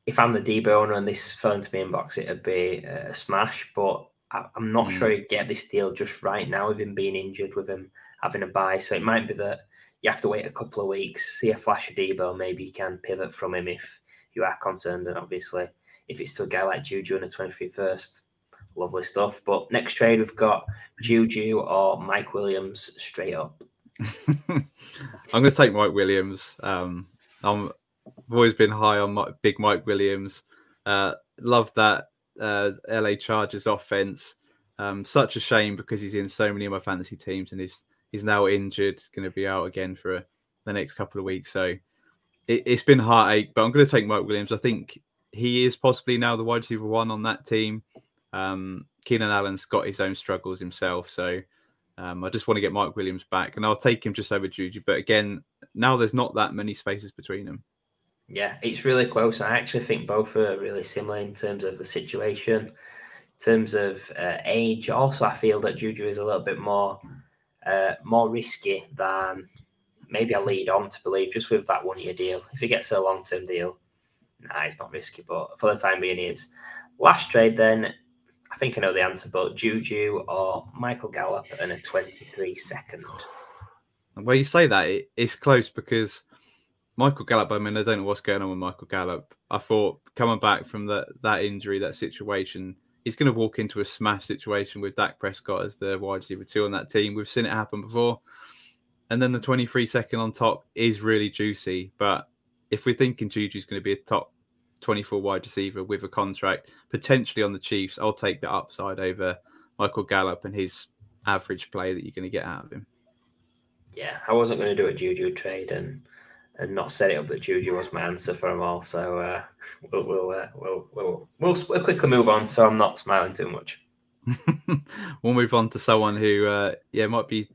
if I'm the Deebo owner and this fell into my inbox, it'd be a smash. But I, am not mm. sure he'd get this deal just right now with him being injured, with him having a bye. So it might be that you have to wait a couple of weeks, see a flash of Deebo, maybe you can pivot from him if you are concerned. And obviously, if it's to a guy like Juju in the 23 first, lovely stuff. But next trade, we've got Juju or Mike Williams straight up. I'm going to take Mike Williams. Um, I'm, I've always been high on my, big Mike Williams. Uh, love that uh, LA Chargers offense. Um, such a shame because he's in so many of my fantasy teams and he's he's now injured, going to be out again for the next couple of weeks. So it, has been heartache, but I'm going to take Mike Williams. I think he is possibly now the wide receiver one on that team. Um, Keenan Allen's got his own struggles himself, so um, I just want to get Mike Williams back, and I'll take him just over Juju. But again, now there's not that many spaces between them. Yeah, it's really close. I actually think both are really similar in terms of the situation, in terms of uh, age. Also, I feel that Juju is a little bit more uh, more risky than maybe I lead on to believe just with that one year deal. If he gets a long term deal, nah, it's not risky, but for the time being, he is. Last trade, then, I think I know the answer, but Juju or Michael Gallup and a 23 second. Well, you say that, it, it's close because Michael Gallup, I mean, I don't know what's going on with Michael Gallup. I thought coming back from that, that injury, that situation, he's going to walk into a smash situation with Dak Prescott as the wide receiver two on that team. We've seen it happen before. And then the 23 second on top is really juicy. But if we're thinking Juju's going to be a top 24 wide receiver with a contract potentially on the Chiefs, I'll take the upside over Michael Gallup and his average play that you're going to get out of him. Yeah, I wasn't going to do a Juju trade, and and not set it up that Juju was my answer for them all. So uh, we'll we'll, uh, we'll, we'll we'll we'll quickly move on. So I'm not smiling too much. we'll move on to someone who, uh, yeah, might be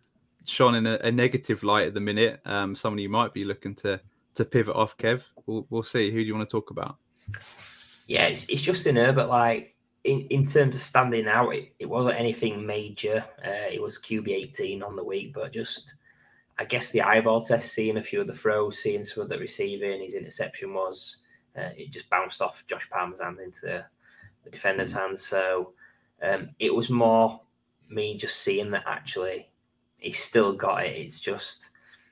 shone in a, a, negative light at the minute. Um, someone you might be looking to to pivot off. Kev, we'll we'll see. Who do you want to talk about? Yeah, it's it's Justin Herbert. Like in, in terms of standing out, it, it wasn't anything major. Uh, it was QB 18 on the week, but just I guess the eyeball test, seeing a few of the throws, seeing some of the receiving, his interception was uh, it just bounced off Josh Palmer's hand into the, the defender's mm. hands. So um, it was more me just seeing that actually he's still got it. It's just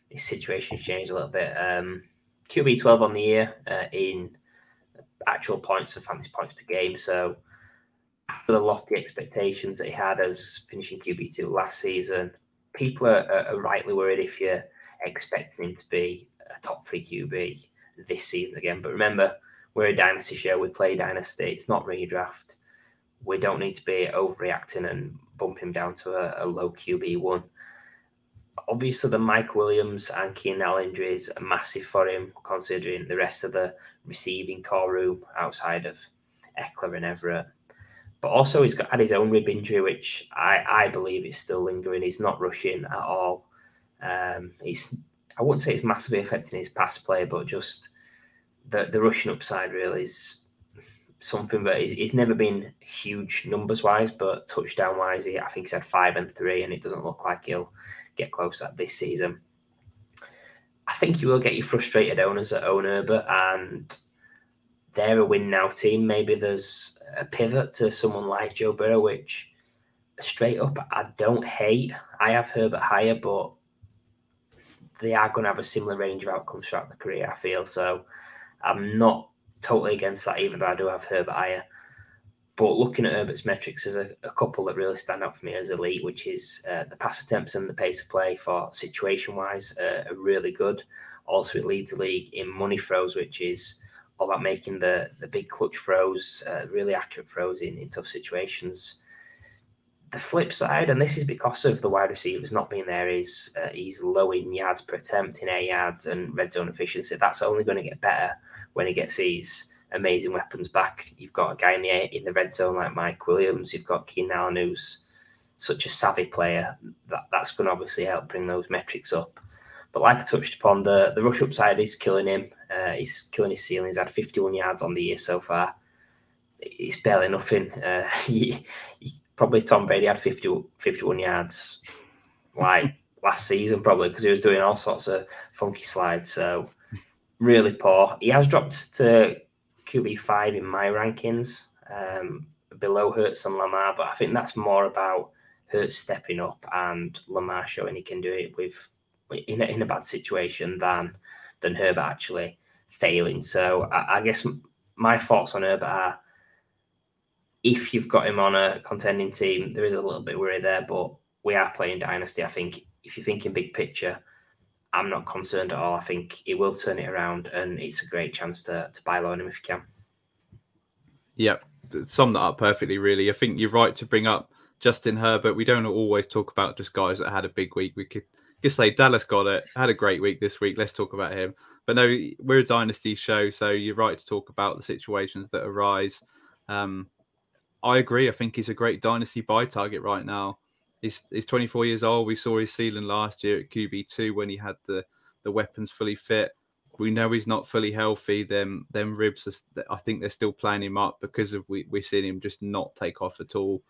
his situation's changed a little bit. Um, QB 12 on the year uh, in actual points of fantasy points per game. So after the lofty expectations that he had as finishing QB2 last season, people are, are, rightly worried if you're expecting him to be a top three QB this season again. But remember, we're a dynasty show. We play dynasty. It's not redraft. We don't need to be overreacting and bump him down to a, a low QB one. Obviously the Mike Williams and Keenan injuries are massive for him, considering the rest of the receiving corps room outside of Ekeler and Everett. But also he's got had his own rib injury, which I, I believe is still lingering. He's not rushing at all. Um, he's I wouldn't say it's massively affecting his pass play, but just the the rushing upside really is something that he's, he's never been huge numbers wise, but touchdown wise, he, I think he's had five and three, and it doesn't look like he'll get close at this season. I think you will get your frustrated owners at own Herbert, and they're a win now team. Maybe there's a pivot to someone like Joe Burrow, which straight up I don't hate. I have Herbert higher, but they are going to have a similar range of outcomes throughout the career. I feel so. I'm not totally against that, even though I do have Herbert higher. But looking at Herbert's metrics, there's a, a couple that really stand out for me as elite, which is uh, the pass attempts and the pace of play for situation wise uh, are really good. Also, it leads the league in money throws, which is all about making the the big clutch throws, uh, really accurate throws in, in tough situations. The flip side, and this is because of the wide receivers not being there, is uh, he's low in yards per attempt, in air yards, and red zone efficiency. That's only going to get better when he gets these amazing weapons back. You've got a guy in the in the red zone like Mike Williams. You've got Keenan Allen, who's such a savvy player. That that's going to obviously help bring those metrics up. But like I touched upon, the the rush upside is killing him. Uh, he's killing his ceiling. He's had 51 yards on the year so far. It's barely nothing. Uh, he, he, probably Tom Brady had 50, 51 yards like last season, probably because he was doing all sorts of funky slides. So really poor. He has dropped to QB five in my rankings, um, below Hurts and Lamar, but I think that's more about Hurts stepping up and Lamar showing he can do it with in a, in a bad situation than than Herbert actually failing. So I, I guess my thoughts on Herbert are if you've got him on a contending team, there is a little bit worry there, but we are playing dynasty. I think if you're thinking big picture, I'm not concerned at all. I think he will turn it around, and it's a great chance to to buy low on him if you can. Yep, sum that up perfectly. Really, I think you're right to bring up Justin Herbert. We don't always talk about just guys that had a big week. We could just say Dallas Goedert, had a great week this week. Let's talk about him. But no, we're a dynasty show, so you're right to talk about the situations that arise. Um, I agree. I think he's a great dynasty buy target right now. He's, he's 24 years old. We saw his ceiling last year at QB2 when he had the, the weapons fully fit. We know he's not fully healthy. Them them ribs, are, I think they're still playing him up because of we we're seeing him just not take off at all.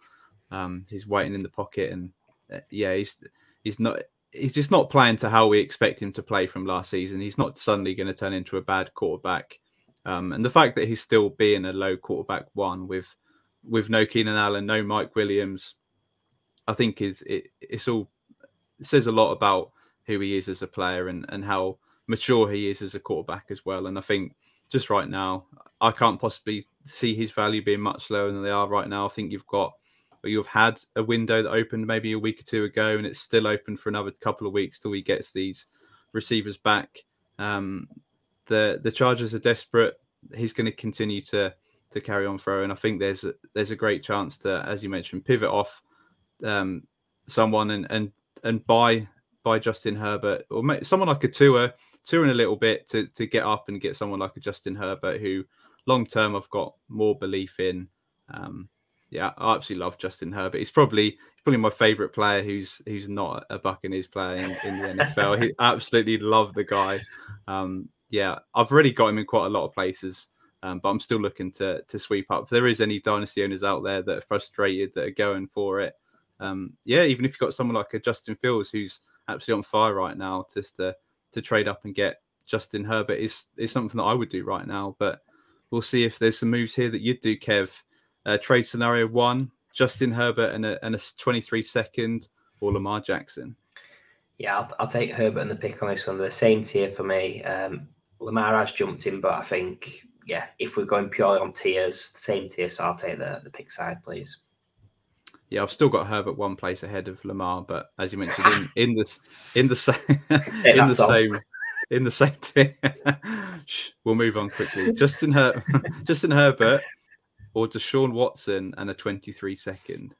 Um, he's waiting in the pocket, and uh, yeah, he's he's not he's just not playing to how we expect him to play from last season. He's not suddenly going to turn into a bad quarterback. Um, and the fact that he's still being a low quarterback one with with no Keenan Allen, no Mike Williams, I think is it, it's all says a lot about who he is as a player and and how mature he is as a quarterback as well. And I think just right now, I can't possibly see his value being much lower than they are right now. I think you've got you've had a window that opened maybe a week or two ago, and it's still open for another couple of weeks till he gets these receivers back. Um, the the Chargers are desperate. He's going to continue to to carry on throwing. I think there's a, there's a great chance to, as you mentioned, pivot off um, someone and and and buy buy Justin Herbert or make, someone like a tour tour in a little bit to to get up and get someone like a Justin Herbert who long term I've got more belief in. Um, yeah, I absolutely love Justin Herbert. He's probably probably my favorite player who's who's not a Buccaneers player in, in the NFL. he absolutely love the guy. Um, yeah, I've already got him in quite a lot of places, um, but I'm still looking to to sweep up. If there is any dynasty owners out there that are frustrated that are going for it, um, yeah, even if you've got someone like a Justin Fields who's absolutely on fire right now, just to to trade up and get Justin Herbert is is something that I would do right now. But we'll see if there's some moves here that you'd do, Kev. Uh, trade scenario one: Justin Herbert and a, and a 23 second, or Lamar Jackson. Yeah, I'll, I'll take Herbert and the pick on this one. The same tier for me. Um, Lamar has jumped in, but I think yeah, if we're going purely on tiers, same tier, so I'll take the the pick side, please yeah, I've still got Herbert one place ahead of Lamar, but as you mentioned, in, in this in the same in the same in the same team. we'll move on quickly. Justin Her- Justin Herbert or Deshaun Watson and a 23 second.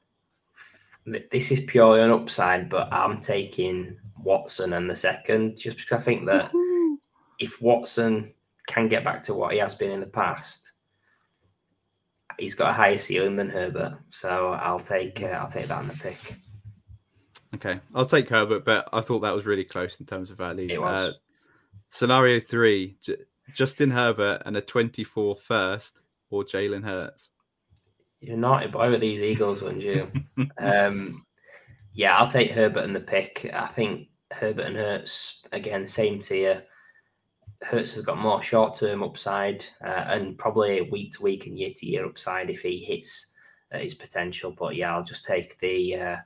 This is purely an upside, but I'm taking Watson and the second, just because I think that if Watson can get back to what he has been in the past, he's got a higher ceiling than Herbert. So I'll take uh, I'll take that on the pick. Okay, I'll take Herbert, but I thought that was really close in terms of value. It was. Uh, scenario three: J- Justin Herbert and a 24 first, or Jalen Hurts. You're naughty boy with these Eagles, wouldn't you? um, yeah, I'll take Herbert and the pick. I think Herbert and Hurts again, same tier. Hurts has got more short term upside uh, and probably week to week and year to year upside if he hits uh, his potential. But yeah, I'll just take the uh,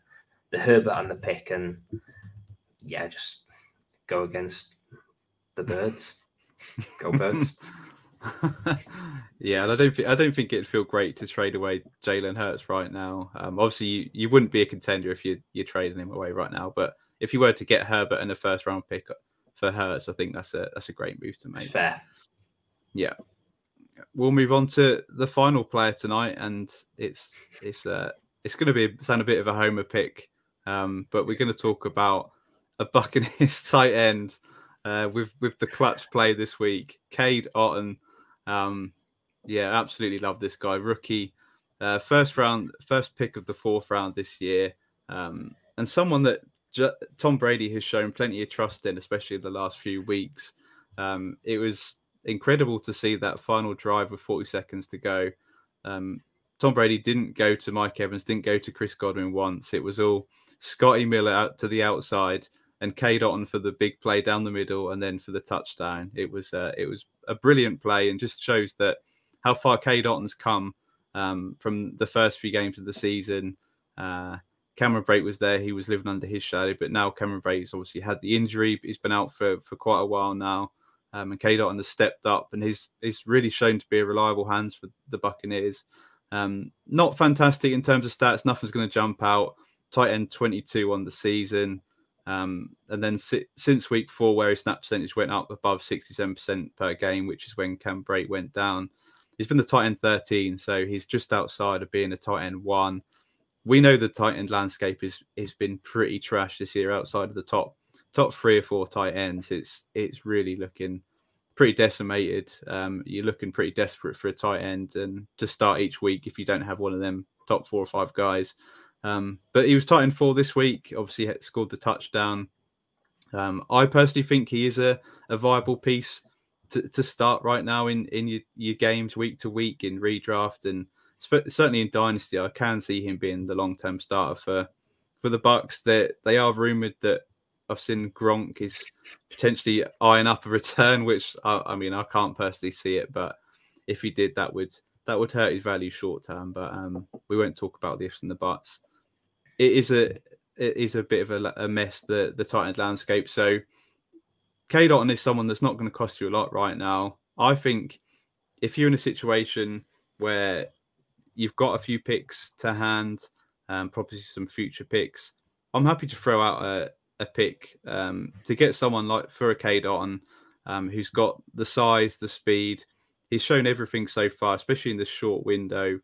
the Herbert and the pick and yeah, just go against the birds. Go birds. yeah, and I don't think I don't think it'd feel great to trade away Jalen Hurts right now. Um, obviously, you, you wouldn't be a contender if you you're trading him away right now. But if you were to get Herbert and a first round pick for Hurts, I think that's a that's a great move to make. Fair. Yeah. We'll move on to the final player tonight, and it's it's uh it's going to be sound a bit of a homer pick, um, but we're going to talk about a Buccaneers tight end uh, with with the clutch play this week, Cade Otton. Um, yeah, absolutely love this guy. Rookie, uh, first round, first pick of the fourth round this year, um, and someone that Tom Brady has shown plenty of trust in, especially the last few weeks. Um, it was incredible to see that final drive with 40 seconds to go. Um, Tom Brady didn't go to Mike Evans, didn't go to Chris Godwin once. It was all Scotty Miller out to the outside and Cade Otton for the big play down the middle, and then for the touchdown. It was uh, it was a brilliant play, and just shows that how far Cade Otton's come um, from the first few games of the season. Uh, Cameron Brate was there; he was living under his shadow, but now Cameron Brate's obviously had the injury. He's been out for for quite a while now. Um, and Cade Otton has stepped up, and he's he's really shown to be a reliable hands for the Buccaneers. Um, not fantastic in terms of stats. Nothing's going to jump out. Tight end 22 on the season. Um, and then si- since week four, where his snap percentage went up above 67% per game, which is when Cam Brate went down, he's been the tight end 13. So he's just outside of being a tight end one. We know the tight end landscape is has been pretty trash this year outside of the top top three or four tight ends. It's it's really looking pretty decimated. Um, you're looking pretty desperate for a tight end and to start each week if you don't have one of them top four or five guys. Um, but he was tight end four this week. Obviously, scored the touchdown. Um, I personally think he is a, a viable piece to, to start right now in in your, your games week to week in redraft and certainly in dynasty. I can see him being the long term starter for for the Bucks. That they, are rumored that I've seen Gronk is potentially eyeing up a return, which I, I mean I can't personally see it, but if he did, that would that would hurt his value short term. But um, we won't talk about the ifs and the buts it is a it is a bit of a, a mess the the tight end landscape. So Cade Otton is someone that's not going to cost you a lot right now. I think if you're in a situation where you've got a few picks to hand, um, probably some future picks, I'm happy to throw out a, a pick um, to get someone like Cade Otton um, who's got the size, the speed. He's shown everything so far, especially in this short window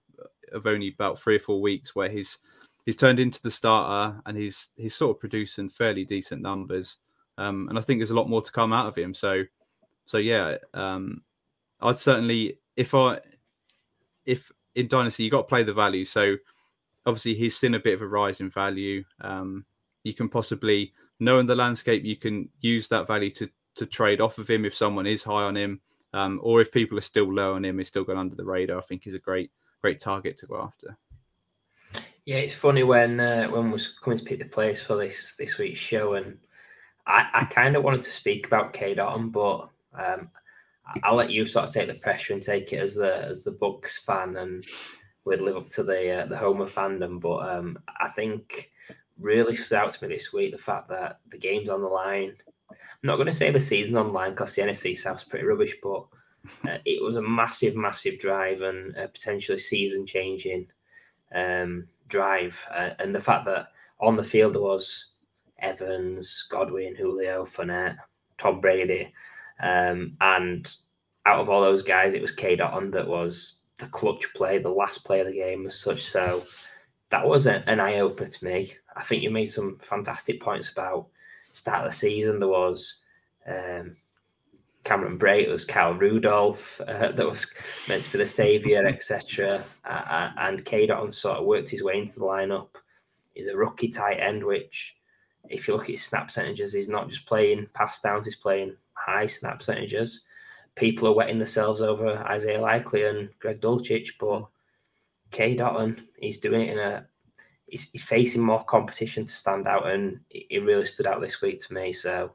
of only about three or four weeks, where he's he's turned into the starter and he's he's sort of producing fairly decent numbers. Um, and I think there's a lot more to come out of him. So, so yeah, um, I'd certainly if I if in dynasty you got to play the value. So obviously he's seen a bit of a rise in value. Um, you can possibly knowing the landscape, you can use that value to to trade off of him if someone is high on him, um, or if people are still low on him, he's still gone under the radar. I think he's a great great target to go after. Yeah, it's funny when uh, when was coming to pick the place for this this week's show, and I, I kind of wanted to speak about Cade Otton, but um, I'll let you sort of take the pressure and take it as the as the Bucks fan, and we'd live up to the uh, the Homer fandom. But um, I think really stood out to me this week the fact that the game's on the line. I'm not going to say the season's on the line because the NFC South's pretty rubbish, but uh, it was a massive, massive drive and uh, potentially season changing. Um, drive, uh, and the fact that on the field there was Evans, Godwin, Julio, Fournette, Tom Brady, um, and out of all those guys, it was Cade Otton that was the clutch play, the last play of the game as such. So that was an eye opener to me. I think you made some fantastic points about start of the season there was um, Cameron Brate, it was Kyle Rudolph uh, that was meant to be the saviour, etc. Uh, and Cade Otton sort of worked his way into the lineup. He's a rookie tight end, which, if you look at his snap percentages, he's not just playing pass downs, he's playing high snap percentages. People are wetting themselves over Isaiah Likely and Greg Dulcich, but Cade Otton, he's doing it in a he's, he's facing more competition to stand out, and he really stood out this week to me. So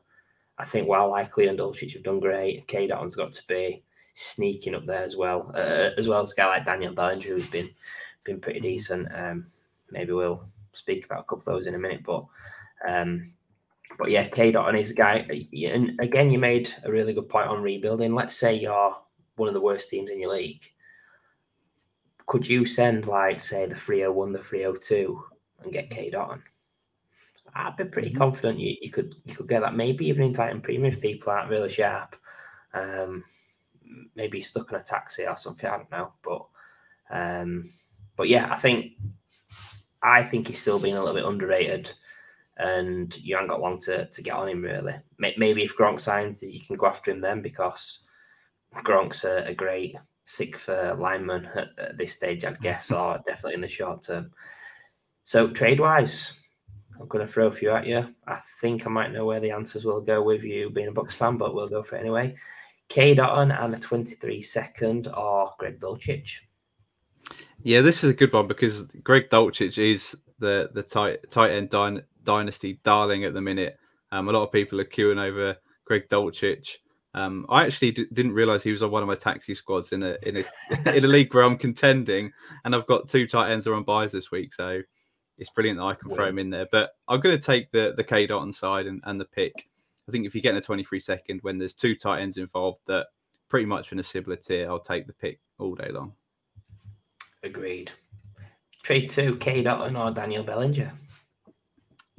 I think while likely and Dulcich have done great, Cade Otton's got to be sneaking up there as well, uh, as well as a guy like Daniel Bellinger who's been been pretty mm-hmm. decent. Um, maybe we'll speak about a couple of those in a minute, but um, but yeah, Cade Otton is a guy. And again, you made a really good point on rebuilding. Let's say you're one of the worst teams in your league. Could you send like say the 301, the 302 and get Cade Otton? I'd be pretty mm-hmm. confident you, you could you could get that. Maybe even in tight end premium if people aren't really sharp. Um, maybe stuck in a taxi or something. I don't know, but um, but yeah, I think I think he's still being a little bit underrated, and you haven't got long to, to get on him really. Maybe if Gronk signs, you can go after him then because Gronk's a, a great sick for lineman at, at, this stage, I'd guess, or definitely in the short term. So trade wise, I'm going to throw a few at you. I think I might know where the answers will go with you being a Bucks fan, but we'll go for it anyway. Cade Otton and a 23 second or Greg Dulcich. Yeah, this is a good one because Greg Dulcich is the the tight tight end dy- dynasty darling at the minute. Um, a lot of people are queuing over Greg Dulcich. Um, I actually d- didn't realize he was on one of my taxi squads in a in a in a league where I'm contending, and I've got two tight ends are on byes this week. So it's brilliant that I can throw him in there. But I'm going to take the the K dot side and, and the pick. I think if you get in a 23 second when there's two tight ends involved that pretty much in a similar tier, I'll take the pick all day long. Agreed. Trade two, Cade Otton or Daniel Bellinger.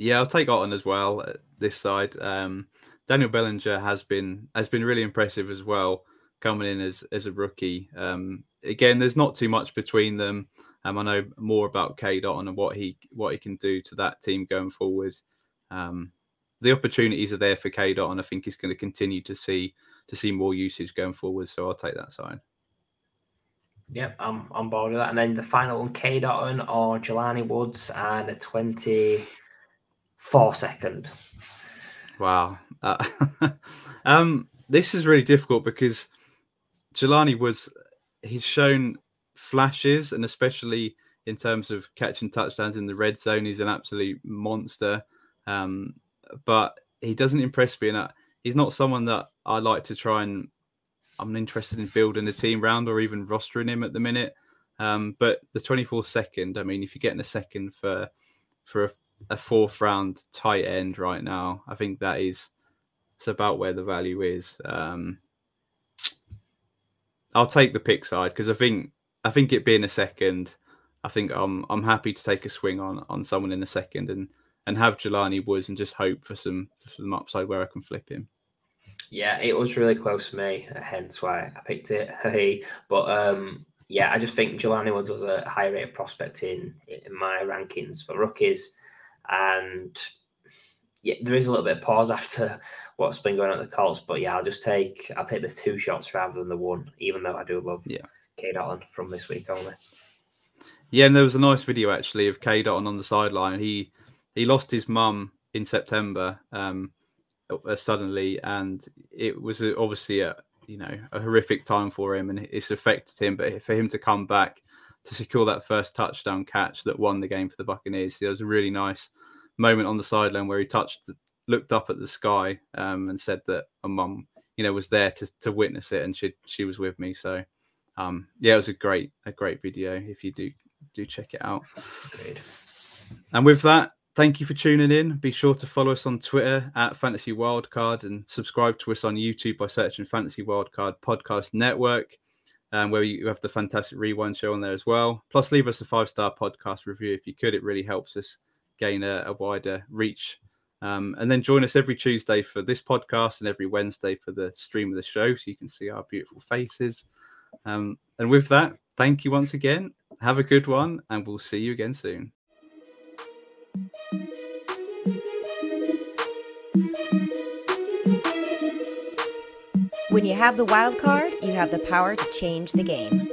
Yeah, I'll take Otton as well this side. Um, Daniel Bellinger has been has been really impressive as well, coming in as as a rookie. Um, again, there's not too much between them. Um, I know more about Cade Otton and what he what he can do to that team going forward. Um, the opportunities are there for Cade Otton. I think he's going to continue to see to see more usage going forward. So I'll take that side. Yep, I'm on board with that. And then the final one, Cade Otton or Jelani Woods and a 24 second. Wow. Uh, um, this is really difficult because Jelani was he's shown flashes, and especially in terms of catching touchdowns in the red zone, he's an absolute monster. Um, but he doesn't impress me enough. He's not someone that I like to try and. I'm interested in building a team round or even rostering him at the minute. Um, but the 24 second, I mean, if you're getting a second for for a, a, fourth round tight end right now, I think that is it's about where the value is. Um, I'll take the pick side because I think I think it being a second, I think I'm I'm happy to take a swing on on someone in a second and and have Jelani Woods and just hope for some for some upside where I can flip him. Yeah, it was really close for me, hence why I picked it. Hey, but um, yeah, I just think Jelani Woods was a high rate of prospect in in my rankings for rookies, and yeah, there is a little bit of pause after what's been going on at the Colts. But yeah, I'll just take I'll take the two shots rather than the one, even though I do love yeah Cade Otton from this week only. Yeah, and there was a nice video actually of Cade Otton on the sideline. He he lost his mum in September um, uh, suddenly, and it was obviously a you know a horrific time for him, and it's affected him. But for him to come back to secure that first touchdown catch that won the game for the Buccaneers, there was a really nice moment on the sideline where he touched, looked up at the sky, um, and said that a mum, you know, was there to to witness it, and she she was with me. So um, yeah, it was a great a great video. If you do do check it out. Great. And with that, thank you for tuning in. Be sure to follow us on Twitter at Fantasy Wildcard and subscribe to us on YouTube by searching Fantasy Wildcard Podcast Network, um, where you have the fantastic rewind show on there as well. Plus, leave us a five star podcast review if you could. It really helps us gain a, a wider reach. Um, and then join us every Tuesday for this podcast and every Wednesday for the stream of the show so you can see our beautiful faces. Um, and with that, thank you once again. Have a good one, and we'll see you again soon. When you have the wild card, you have the power to change the game.